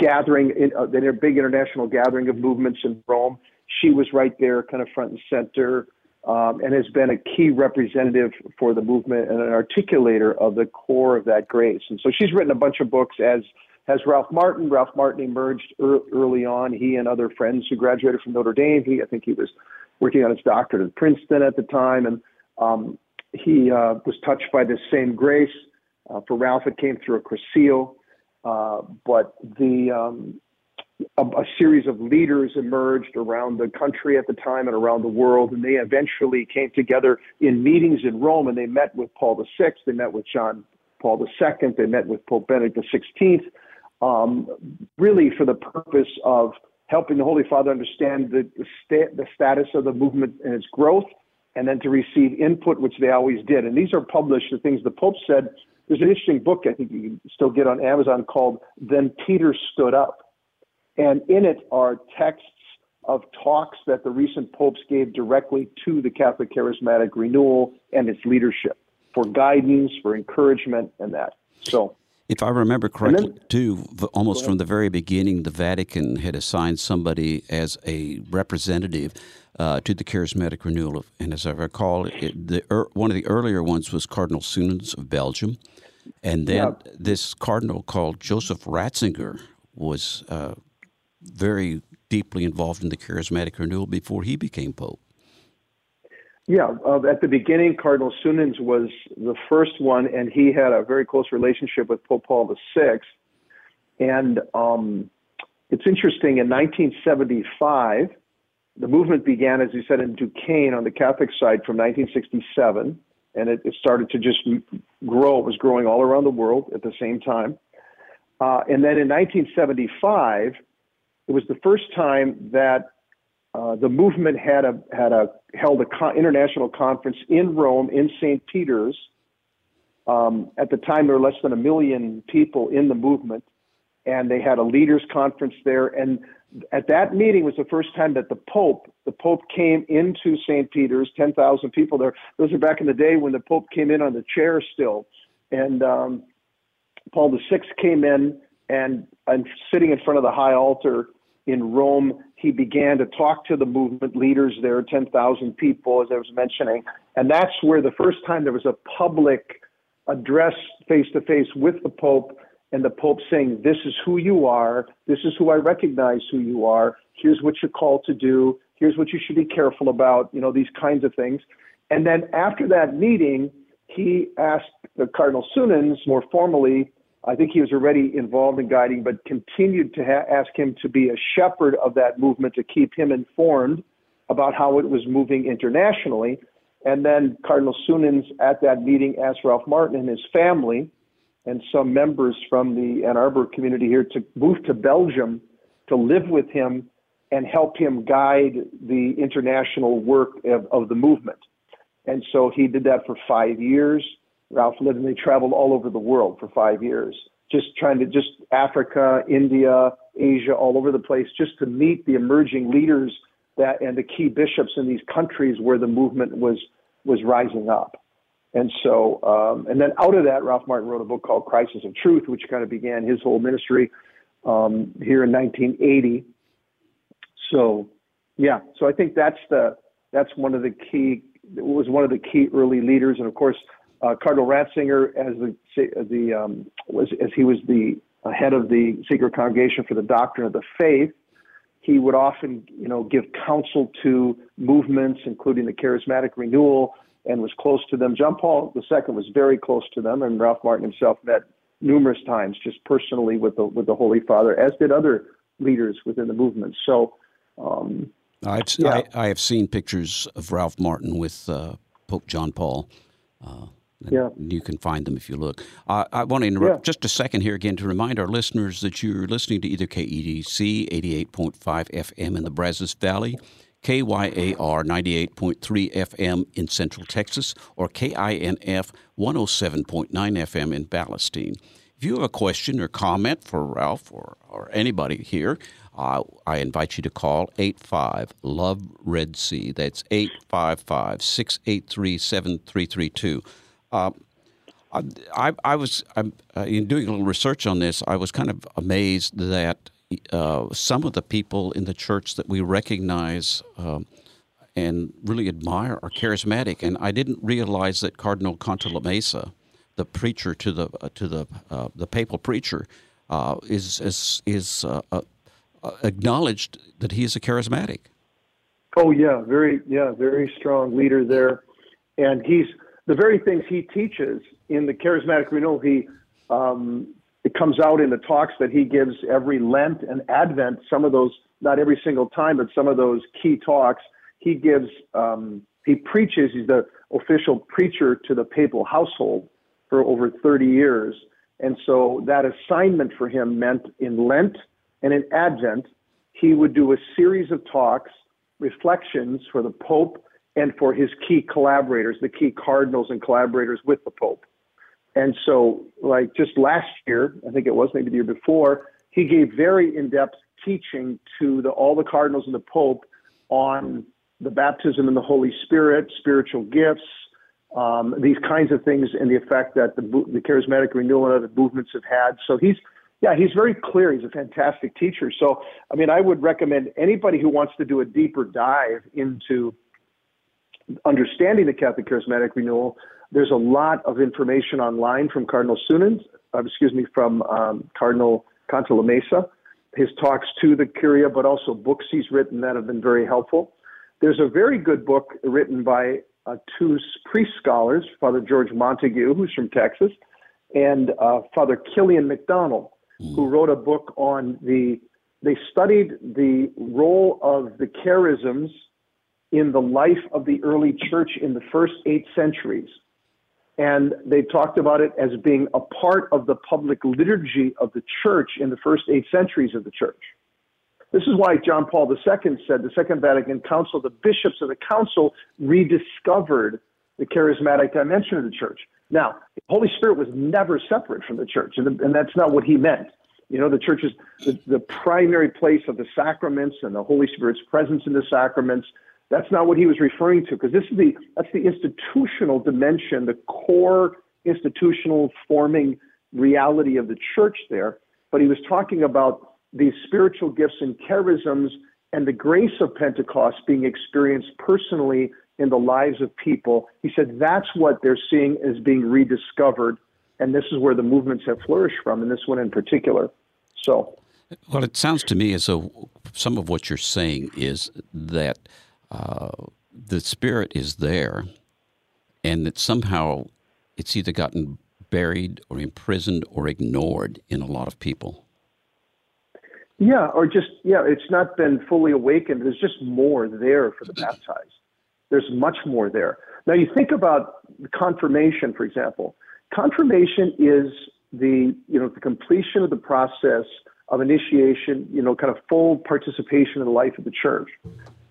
Speaker 5: gathering, in, uh, that big international gathering of movements in Rome, she was right there, kind of front and center. Um, and has been a key representative for the movement and an articulator of the core of that grace. And so she's written a bunch of books as has Ralph Martin. Ralph Martin emerged early on. He and other friends who graduated from Notre Dame. He, I think, he was working on his doctorate at Princeton at the time, and um, he uh, was touched by this same grace. Uh, for Ralph, it came through a Cursillo, uh, but the um, a, a, series of leaders emerged around the country at the time and around the world, and they eventually came together in meetings in Rome, and they met with Paul VI, they met with John Paul II, they met with Pope Benedict XVI, um, really for the purpose of helping the Holy Father understand the, the, sta- the status of the movement and its growth, and then to receive input, which they always did. And these are published, the things the Pope said. There's an interesting book I think you can still get on Amazon called Then Peter Stood Up. And in it are texts of talks that the recent popes gave directly to the Catholic Charismatic Renewal and its leadership for guidance, for encouragement, and that. So
Speaker 3: if I remember correctly, then, too, almost from the very beginning, the Vatican had assigned somebody as a representative uh, to the charismatic renewal. Of, and as I recall, it, the, er, one of the earlier ones was Cardinal Suenens of Belgium. And then yeah. this cardinal called Joseph Ratzinger was uh, very deeply involved in the charismatic renewal before he became pope.
Speaker 5: Yeah, uh, at the beginning, Cardinal Suenens was the first one, and he had a very close relationship with Pope Paul VI. And um, it's interesting, in 1975, the movement began, as you said, in Duquesne on the Catholic side from 1967, and it, it started to just grow. It was growing all around the world at the same time. Uh, and then in 1975, it was the first time that uh, the movement had a had a held a con- international conference in Rome in St. Peter's. Um, at the time, there were less than a million people in the movement, and they had a leaders conference there. And at that meeting was the first time that the Pope the Pope came into St. Peter's. Ten thousand people there. Those are back in the day when the Pope came in on the chair still, and um, Paul VI came in and and sitting in front of the high altar in Rome, he began to talk to the movement leaders there, 10,000 people, as I was mentioning. And that's where the first time there was a public address face to face with the Pope, and the Pope saying, This is who you are. This is who I recognize who you are. Here's what you're called to do. Here's what you should be careful about, you know, these kinds of things. And then after that meeting, he asked the Cardinal Suenens more formally I think he was already involved in guiding, but continued to ha- ask him to be a shepherd of that movement to keep him informed about how it was moving internationally. And then Cardinal Suenens at that meeting asked Ralph Martin and his family and some members from the Ann Arbor community here to move to Belgium to live with him and help him guide the international work of, of the movement. And so he did that for five years. Ralph lived and they traveled all over the world for five years, just trying to just Africa, India, Asia, all over the place, just to meet the emerging leaders that and the key bishops in these countries where the movement was was rising up. And so, um, and then out of that, Ralph Martin wrote a book called Crisis of Truth, which kind of began his whole ministry um, here in 1980. So, yeah, so I think that's the that's one of the key was one of the key early leaders, and of course, uh, Cardinal Ratzinger as the the um, was as he was the head of the Sacred Congregation for the Doctrine of the Faith. He would often, you know, give counsel to movements, including the Charismatic Renewal, and was close to them. John Paul II was very close to them, and Ralph Martin himself met numerous times, just personally with the with the Holy Father, as did other leaders within the movement. So. Um,
Speaker 3: I've, yeah. I, I, have seen pictures of Ralph Martin with uh, Pope John Paul. Uh,
Speaker 5: yeah.
Speaker 3: You can find them if you look. Uh, I want to interrupt yeah. just a second here again to remind our listeners that you're listening to either KEDC 88.5 FM in the Brazos Valley, KYAR 98.3 FM in Central Texas, or KINF 107.9 FM in Palestine. If you have a question or comment for Ralph or, or anybody here, uh, I invite you to call 85 Love Red C. That's 855 683 7332. Uh, I, I was uh, in doing a little research on this. I was kind of amazed that uh, some of the people in the church that we recognize um, and really admire are charismatic, and I didn't realize that Cardinal Cantalamessa, the preacher to the uh, to the uh, the papal preacher, uh, is is is acknowledged that he is a charismatic.
Speaker 5: Oh yeah, very yeah, very strong leader there, and he's the very things he teaches in the charismatic renewal, he um, it comes out in the talks that he gives every Lent and Advent. Some of those, not every single time, but some of those key talks, he gives. Um, he preaches. He's the official preacher to the papal household for over 30 years, and so that assignment for him meant in Lent and in Advent, he would do a series of talks, reflections for the Pope and for his key collaborators, the key cardinals and collaborators with the Pope. And so, like just last year, I think it was maybe the year before, he gave very in-depth teaching to the, all the cardinals and the Pope on the baptism in the Holy Spirit, spiritual gifts, um, these kinds of things, and the effect that the, the charismatic renewal and other movements have had. So he's yeah, he's very clear. He's a fantastic teacher. So, I mean, I would recommend anybody who wants to do a deeper dive into understanding the Catholic Charismatic Renewal, There's a lot of information online from Cardinal Sunan, uh, excuse me, from um, Cardinal Cantalamessa, his talks to the Curia, but also books he's written that have been very helpful. There's a very good book written by uh, two priest scholars, Father George Montague, who's from Texas, and uh, Father Kilian McDonnell, who wrote a book on the. They studied the role of the charisms in the life of the early church in the first eight centuries. And they talked about it as being a part of the public liturgy of the church in the first eight centuries of the church. This is why John Paul II said the Second Vatican Council, the bishops of the council rediscovered the charismatic dimension of the church. Now, the Holy Spirit was never separate from the church, and, and that's not what he meant. You know, the church is the, the primary place of the sacraments and the Holy Spirit's presence in the sacraments. That's not what he was referring to, because this is the that's the institutional dimension, the core institutional forming reality of the church there. But he was talking about these spiritual gifts and charisms and the grace of Pentecost being experienced personally in the lives of people. He said that's what they're seeing as being rediscovered, and this is where the movements have flourished from, and this one in particular. So,
Speaker 3: well, it sounds to me as though some of what you're saying is that uh, the spirit is there, and that somehow it's either gotten buried or imprisoned or ignored in a lot of people.
Speaker 5: Yeah, or just yeah, it's not been fully awakened. There's just more there for the baptized. There's much more there. Now you think about confirmation, for example. Confirmation is the you know the completion of the process of initiation, you know, kind of full participation in the life of the church.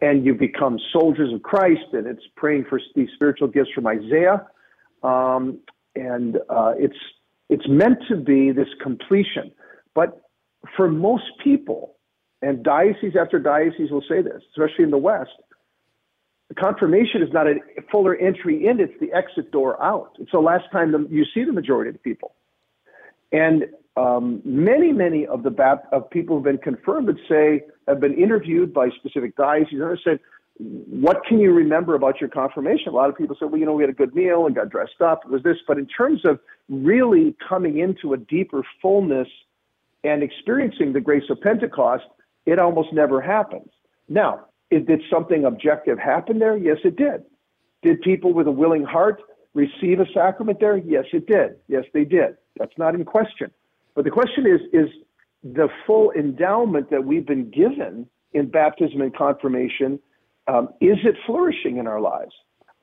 Speaker 5: And you become soldiers of Christ, and it's praying for these spiritual gifts from Isaiah. Um, and uh, it's it's meant to be this completion. But for most people, and diocese after diocese will say this, especially in the West, the confirmation is not a fuller entry in, it's the exit door out. It's the last time you see the majority of the people. And um, many, many of the of people who've been confirmed would say, have been interviewed by specific dioceses, and said, what can you remember about your confirmation? A lot of people said, well, you know, we had a good meal and got dressed up. It was this. But in terms of really coming into a deeper fullness and experiencing the grace of Pentecost, it almost never happens. Now, it, did something objective happen there? Yes, it did. Did people with a willing heart receive a sacrament there? Yes, it did. Yes, they did. That's not in question. But the question is, is the full endowment that we've been given in baptism and confirmation, um, is it flourishing in our lives?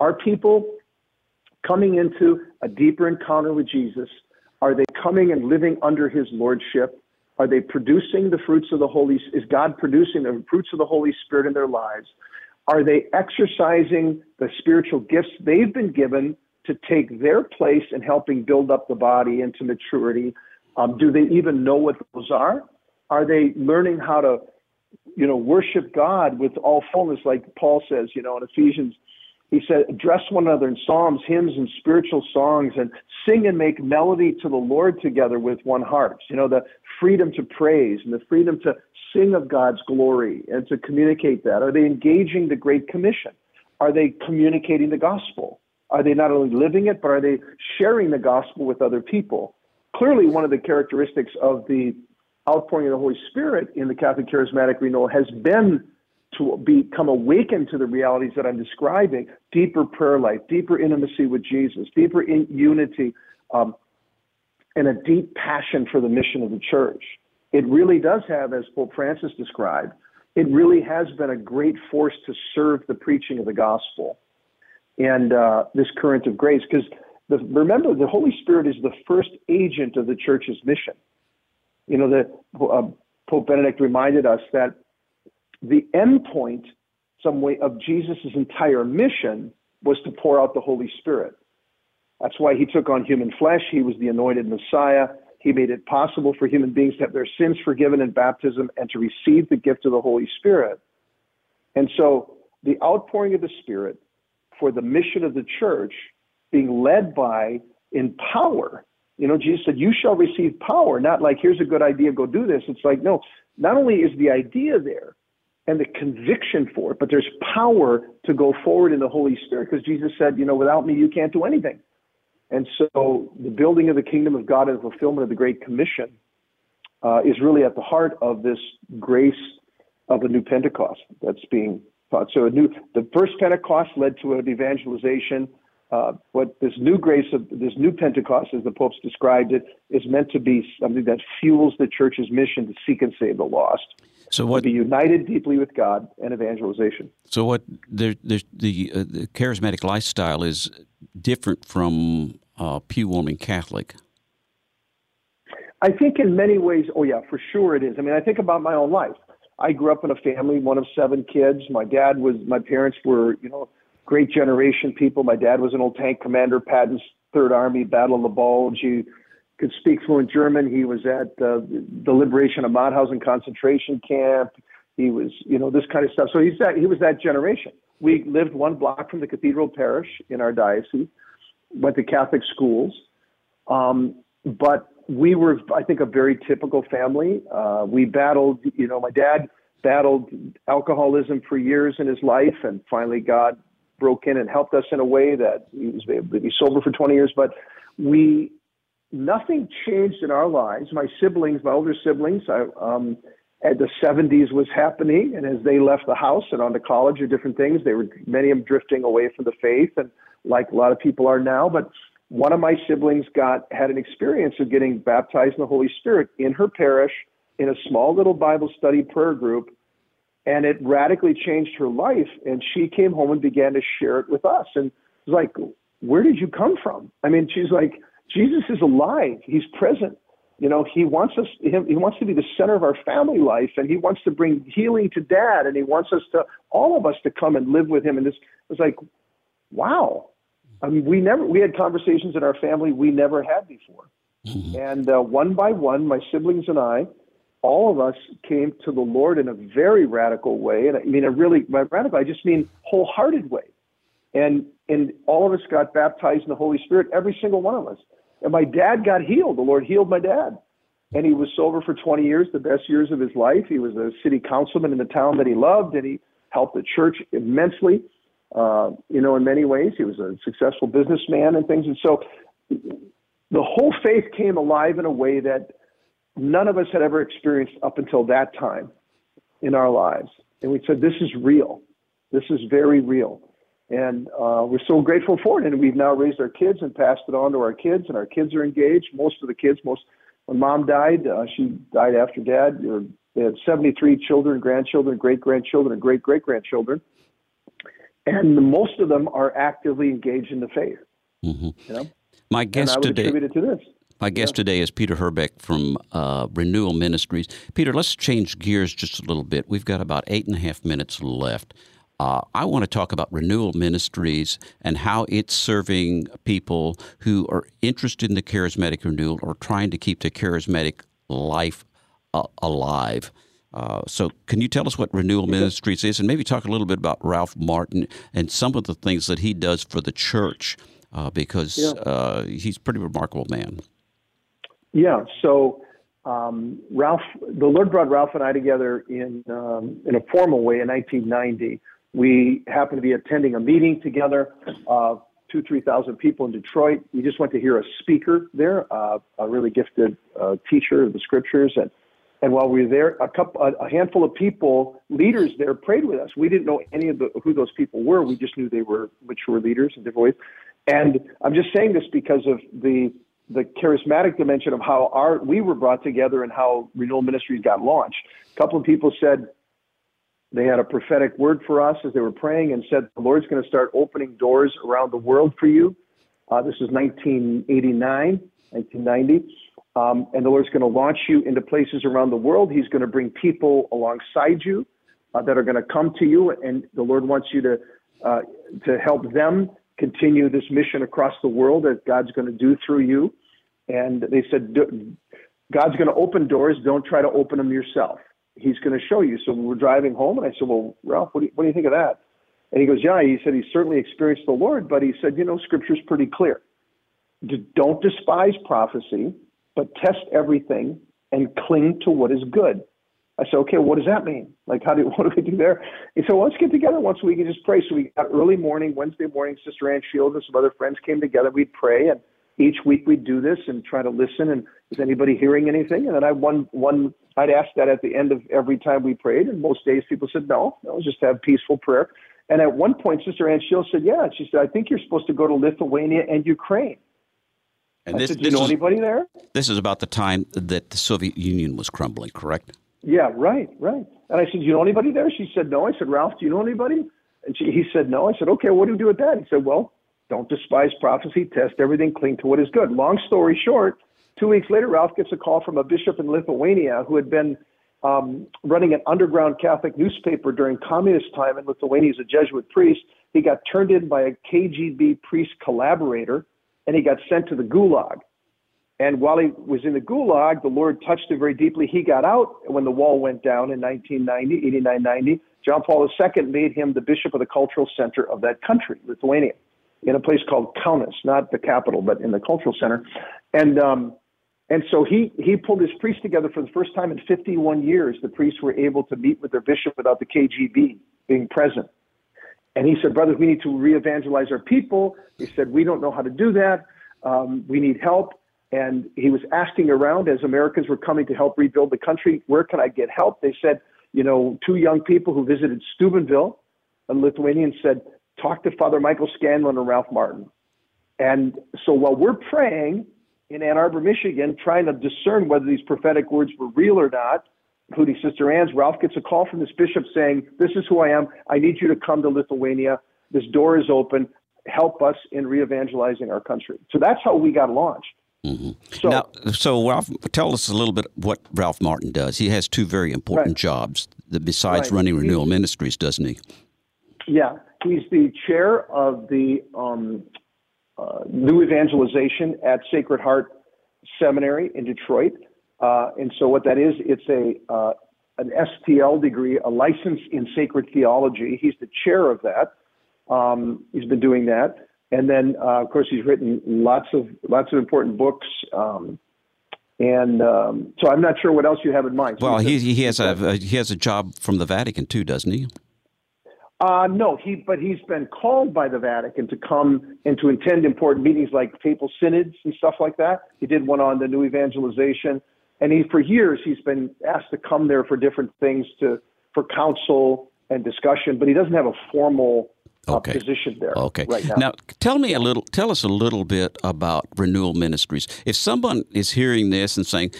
Speaker 5: Are people coming into a deeper encounter with Jesus? Are they coming and living under his lordship? Are they producing the fruits of the Holy Is God producing the fruits of the Holy Spirit in their lives? Are they exercising the spiritual gifts they've been given to take their place in helping build up the body into maturity? Um, do they even know what those are? Are they learning how to, you know, worship God with all fullness, like Paul says, you know, in Ephesians he said, address one another in psalms, hymns, and spiritual songs, and sing and make melody to the Lord together with one heart. You know, the freedom to praise and the freedom to sing of God's glory and to communicate that. Are they engaging the Great Commission? Are they communicating the gospel? Are they not only living it, but are they sharing the gospel with other people? Clearly, one of the characteristics of the outpouring of the Holy Spirit in the Catholic Charismatic Renewal has been to become awakened to the realities that I'm describing deeper prayer life, deeper intimacy with Jesus, deeper in unity, um, and a deep passion for the mission of the church. It really does have, as Pope Francis described, it really has been a great force to serve the preaching of the gospel and uh, this current of grace. Because remember, the Holy Spirit is the first agent of the church's mission. You know, the, uh, Pope Benedict reminded us that the end point, some way, of Jesus' entire mission was to pour out the Holy Spirit. That's why he took on human flesh. He was the anointed Messiah. He made it possible for human beings to have their sins forgiven in baptism and to receive the gift of the Holy Spirit. And so the outpouring of the Spirit for the mission of the church being led by in power. You know, Jesus said, You shall receive power, not like, here's a good idea, go do this. It's like, no, not only is the idea there, and the conviction for it, but there's power to go forward in the Holy Spirit because Jesus said, you know, without me, you can't do anything. And so the building of the kingdom of God and the fulfillment of the Great Commission uh, is really at the heart of this grace of a new Pentecost that's being taught. So a new, the first Pentecost led to an evangelization. Uh, what this new grace of this new Pentecost, as the popes described it, is meant to be something that fuels the church's mission to seek and save the lost.
Speaker 3: So what?
Speaker 5: To be united deeply with God and evangelization.
Speaker 3: So what? There, the uh, the charismatic lifestyle is different from uh, pew warming Catholic.
Speaker 5: I think in many ways, oh yeah, for sure it is. I mean, I think about my own life. I grew up in a family, one of seven kids. My dad was, my parents were, you know, great generation people. My dad was an old tank commander, Patton's Third Army, Battle of the Bulge. He could speak fluent German. He was at uh, the liberation of Mauthausen concentration camp. He was, you know, this kind of stuff. So he's that, he was that generation. We lived one block from the cathedral parish in our diocese, went to Catholic schools. Um, but we were, I think, a very typical family. Uh, we battled, you know, my dad battled alcoholism for years in his life, and finally God broke in and helped us in a way that he was able to be sober for 20 years. But we, nothing changed in our lives. My siblings, my older siblings, I, um, at the 70s was happening, and as they left the house and on to college or different things, they were many of them drifting away from the faith, and like a lot of people are now. But one of my siblings got had an experience of getting baptized in the Holy Spirit in her parish in a small little Bible study prayer group, and it radically changed her life. And she came home and began to share it with us. And it was like, "Where did you come from?" I mean, she's like, "Jesus is alive. He's present. You know, he wants us. He wants to be the center of our family life, and he wants to bring healing to Dad, and he wants us to all of us to come and live with him." And this was like, "Wow." I mean, we never we had conversations in our family we never had before, mm-hmm. and uh, one by one, my siblings and I, all of us came to the Lord in a very radical way, and I mean a really by radical I just mean wholehearted way, and and all of us got baptized in the Holy Spirit, every single one of us, and my dad got healed. The Lord healed my dad, and he was sober for 20 years, the best years of his life. He was a city councilman in the town that he loved, and he helped the church immensely uh, you know, in many ways. He was a successful businessman and things. And so the whole faith came alive in a way that none of us had ever experienced up until that time in our lives. And we said, this is real. This is very real. And uh, we're so grateful for it. And we've now raised our kids and passed it on to our kids, and our kids are engaged. Most of the kids, most when mom died, uh, she died after dad. They had 73 children, grandchildren, great grandchildren, and great great grandchildren and most of them are actively engaged in the faith.
Speaker 3: Mm-hmm. You know? My guest
Speaker 5: today. To
Speaker 3: my guest yeah. today is Peter Herbeck from uh, Renewal Ministries. Peter, let's change gears just a little bit. We've got about eight and a half minutes left. Uh, I want to talk about Renewal Ministries and how it's serving people who are interested in the charismatic renewal or trying to keep the charismatic life uh, alive. Uh, so, can you tell us what Renewal Ministries is, and maybe talk a little bit about Ralph Martin and some of the things that he does for the church, uh, because yeah. uh, he's a pretty remarkable man.
Speaker 5: Yeah. So, um, Ralph, the Lord brought Ralph and I together in um, in a formal way in 1990. We happened to be attending a meeting together. Uh, two, three thousand people in Detroit. We just went to hear a speaker there, uh, a really gifted teacher of the scriptures, and and while we were there, a couple, a handful of people, leaders there, prayed with us. We didn't know any of the, who those people were. We just knew they were mature leaders in different ways. And I'm just saying this because of the the charismatic dimension of how our we were brought together and how Renewal Ministries got launched. A couple of people said they had a prophetic word for us as they were praying and said the Lord's going to start opening doors around the world for you. Uh, this is 1989, 1990. Um, and the Lord's going to launch you into places around the world. He's going to bring people alongside you uh, that are going to come to you, and the Lord wants you to uh, to help them continue this mission across the world that God's going to do through you. And they said, God's going to open doors. Don't try to open them yourself. He's going to show you. So we were driving home, and I said, Well, Ralph, what do you, what do you think of that? And he goes, Yeah. He said he certainly experienced the Lord, but he said, You know, Scripture's pretty clear. Don't despise prophecy but test everything and cling to what is good. I said, okay, what does that mean? Like, how do what do we do there? He said, well, let's get together once a week and just pray. So we got early morning, Wednesday morning. Sister Ann Shields and some other friends came together. We'd pray, and each week we'd do this and try to listen and is anybody hearing anything? And then I one one I'd ask that at the end of every time we prayed, and most days people said no, no, just have peaceful prayer. And at one point, Sister Ann Shields said, "Yeah." She said, "I think you're supposed to go to Lithuania and Ukraine."
Speaker 3: And
Speaker 5: I
Speaker 3: this,
Speaker 5: said, "Do
Speaker 3: this
Speaker 5: you know
Speaker 3: is,
Speaker 5: anybody there?"
Speaker 3: this is about the time that the Soviet Union was crumbling, correct?
Speaker 5: Yeah, right, right. And I said, you know anybody there?" She said, "No." I said, "Ralph, do you know anybody?" And she, he said, "No." I said, "Okay, what do you do with that?" He said, "Well, don't despise prophecy. Test everything. Cling to what is good." Long story short, two weeks later, Ralph gets a call from a bishop in Lithuania who had been um, running an underground Catholic newspaper during communist time in Lithuania. He's a Jesuit priest. He got turned in by a KGB priest collaborator, and he got sent to the Gulag. And while he was in the Gulag, the Lord touched him very deeply. He got out when the wall went down in 1990, 89, 90. John Paul II made him the bishop of the cultural center of that country, Lithuania, in a place called Kaunas, not the capital, but in the cultural center. And um, and so he he pulled his priests together for the first time in 51 years. The priests were able to meet with their bishop without the KGB being present. And he said, brothers, we need to re-evangelize our people. He said, we don't know how to do that. Um, we need help. And he was asking around as Americans were coming to help rebuild the country, where can I get help? They said, you know, two young people who visited Steubenville, a Lithuanian, said, talk to Father Michael Scanlon and Ralph Martin. And so while we're praying in Ann Arbor, Michigan, trying to discern whether these prophetic words were real or not, including Sister Ann's, Ralph gets a call from this bishop saying, This is who I am. I need you to come to Lithuania. This door is open. Help us in re evangelizing our country. So that's how we got launched. So,
Speaker 3: now, so Ralph, tell us a little bit what Ralph Martin does. He has two very important
Speaker 5: Right.
Speaker 3: jobs that besides
Speaker 5: Right.
Speaker 3: running Renewal Ministries, doesn't he?
Speaker 5: yeah, he's the chair of the um, uh, new evangelization at Sacred Heart Seminary in Detroit. Uh, and so what that is, it's a uh, an STL degree, a license in sacred theology. He's the chair of that. Um, he's been doing that, and then uh, of course he's written lots of lots of important books. Um, and um, so I'm not sure what else you have in mind. So
Speaker 3: Well, he, he has a he has a job from the Vatican too, doesn't he?
Speaker 5: Uh, no, he but he's been called by the Vatican to come and to attend important meetings like papal synods and stuff like that. He did one on the new evangelization, and he for years he's been asked to come there for different things to for counsel and discussion, but he doesn't have a formal
Speaker 3: Okay.
Speaker 5: position there
Speaker 3: Okay.
Speaker 5: right now.
Speaker 3: Now, tell me a little. Tell us a little bit about Renewal Ministries. If someone is hearing this and saying,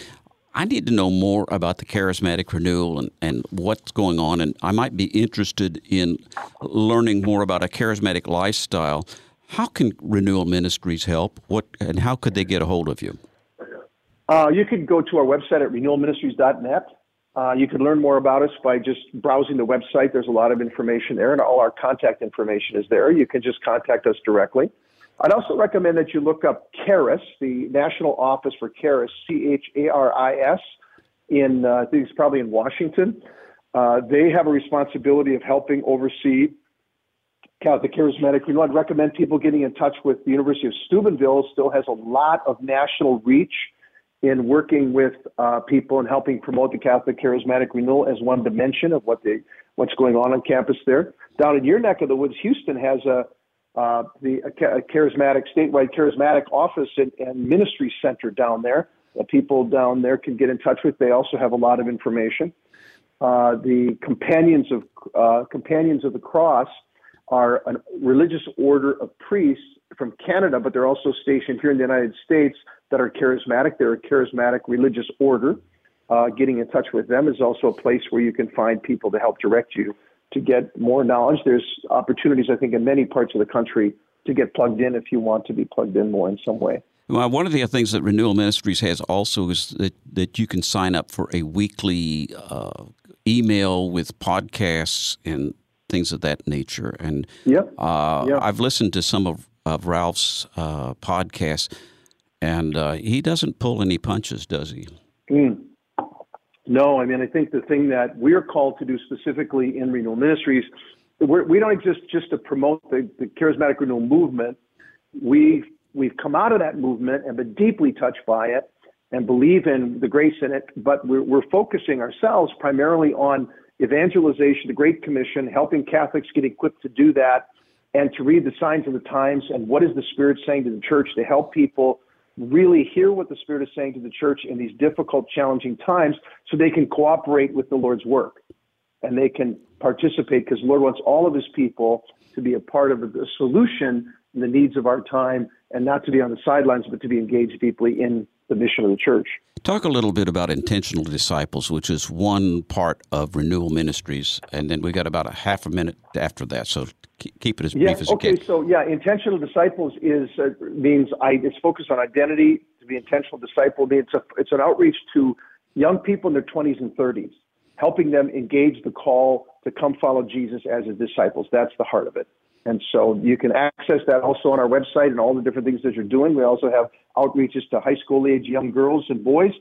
Speaker 3: "I need to know more about the charismatic renewal and, and what's going on, and I might be interested in learning more about a charismatic lifestyle," how can Renewal Ministries help? What and how could they get a hold of you?
Speaker 5: Uh, you could go to our website at renewalministries.net. Uh, you can learn more about us by just browsing the website. There's a lot of information there, and all our contact information is there. You can just contact us directly. I'd also recommend that you look up CHARIS, the National Office for CHARIS, C H A R I S, in, uh, I think it's probably in Washington. Uh, they have a responsibility of helping oversee Catholic Charismatic Renewal. I'd recommend people getting in touch with the University of Steubenville. Still has a lot of national reach in working with uh, people and helping promote the Catholic Charismatic Renewal as one dimension of what what's going on on campus there. Down in your neck of the woods, Houston has a uh, the a charismatic statewide charismatic office and, and ministry center down there. that people down there can get in touch with. They also have a lot of information. Uh, the companions of uh, companions of the cross are a religious order of priests from Canada, but they're also stationed here in the United States that are charismatic. They're a charismatic religious order. Uh, getting in touch with them is also a place where you can find people to help direct you to get more knowledge. There's opportunities, I think, in many parts of the country to get plugged in if you want to be plugged in more in some way.
Speaker 3: Well, one of the things that Renewal Ministries has also is that, that you can sign up for a weekly uh, email with podcasts and things of that nature. And
Speaker 5: Yep.
Speaker 3: uh,
Speaker 5: Yep.
Speaker 3: I've listened to some of, of Ralph's uh, podcasts, and uh, he doesn't pull any punches, does he?
Speaker 5: Mm. No, I mean, I think the thing that we're called to do specifically in Renewal Ministries, we're, we don't exist just to promote the, the charismatic renewal movement. We've, we've come out of that movement and been deeply touched by it and believe in the grace in it, but we're, we're focusing ourselves primarily on evangelization, the Great Commission, helping Catholics get equipped to do that, and to read the signs of the times and what is the Spirit saying to the church to help people really hear what the Spirit is saying to the church in these difficult, challenging times so they can cooperate with the Lord's work and they can participate because the Lord wants all of his people to be a part of the solution in the needs of our time and not to be on the sidelines, but to be engaged deeply in the mission of the church.
Speaker 3: Talk a little bit about intentional disciples, which is one part of Renewal Ministries, and then we got about a half a minute after that. So keep it as brief as
Speaker 5: okay,
Speaker 3: you can.
Speaker 5: so yeah, intentional disciples is uh, means I, it's focused on identity. To be intentional disciple it's, a, it's an outreach to young people in their 20s and 30s, helping them engage the call to come follow Jesus as his disciples. That's the heart of it. And so you can access that also on our website and all the different things that you're doing. We also have outreaches to high school age young girls and boys.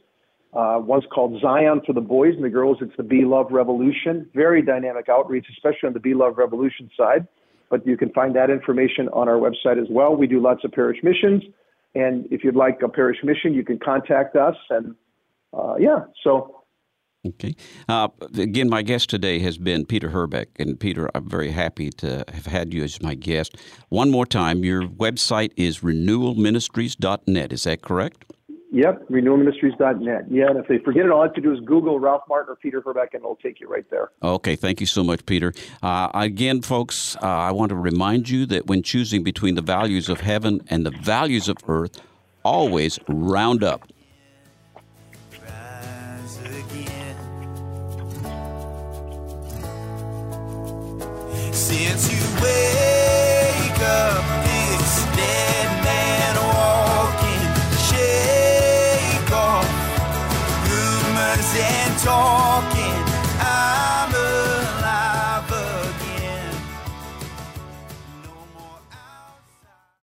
Speaker 5: Uh, one's called Zion for the boys and the girls. It's the Be Love Revolution. Very dynamic outreach, especially on the Be Love Revolution side. But you can find that information on our website as well. We do lots of parish missions. And if you'd like a parish mission, you can contact us. And uh, yeah, so
Speaker 3: Okay. Uh, again, my guest today has been Peter Herbeck. And Peter, I'm very happy to have had you as my guest. One more time, your website is renewalministries.net. Is that correct?
Speaker 5: Yep, renewalministries.net. Yeah, and if they forget it, all I have to do is Google Ralph Martin or Peter Herbeck, and it'll take you right there.
Speaker 3: Okay, thank you so much, Peter. Uh, again, folks, uh, I want to remind you that when choosing between the values of heaven and the values of earth, always round up. Since you wake up, this dead man walking, shake off rumors and talking.